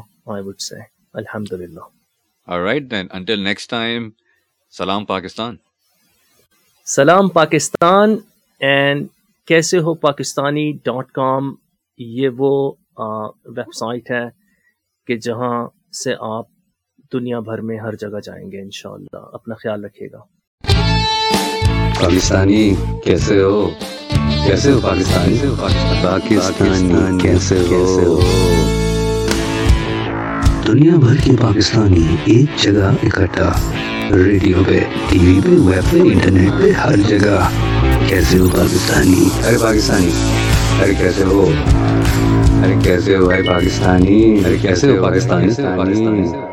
B: right then until next time سلام پاکستان.
C: سلام پاکستان اینڈ کیسے ہو پاکستانی ڈاٹ کام یہ وہ ویب سائٹ ہے کہ جہاں سے آپ دنیا بھر میں ہر جگہ جائیں گے انشاءاللہ. اپنا خیال رکھیے گا.
A: پاکستانی کیسے ہو؟ کیسے ہو پاکستانی؟ پاکستانی کیسے ہو؟ دنیا بھر کے پاکستانی ایک جگہ اکٹھا، ریڈیو پہ، ٹی وی پہ، ویب پہ، انٹرنیٹ پہ، ہر جگہ۔ کیسے ہو پاکستانی؟ ارے پاکستانی، ارے کیسے ہو؟ ارے کیسے ہو بھائی پاکستانی؟ ارے کیسے ہو پاکستانی پاکستانی؟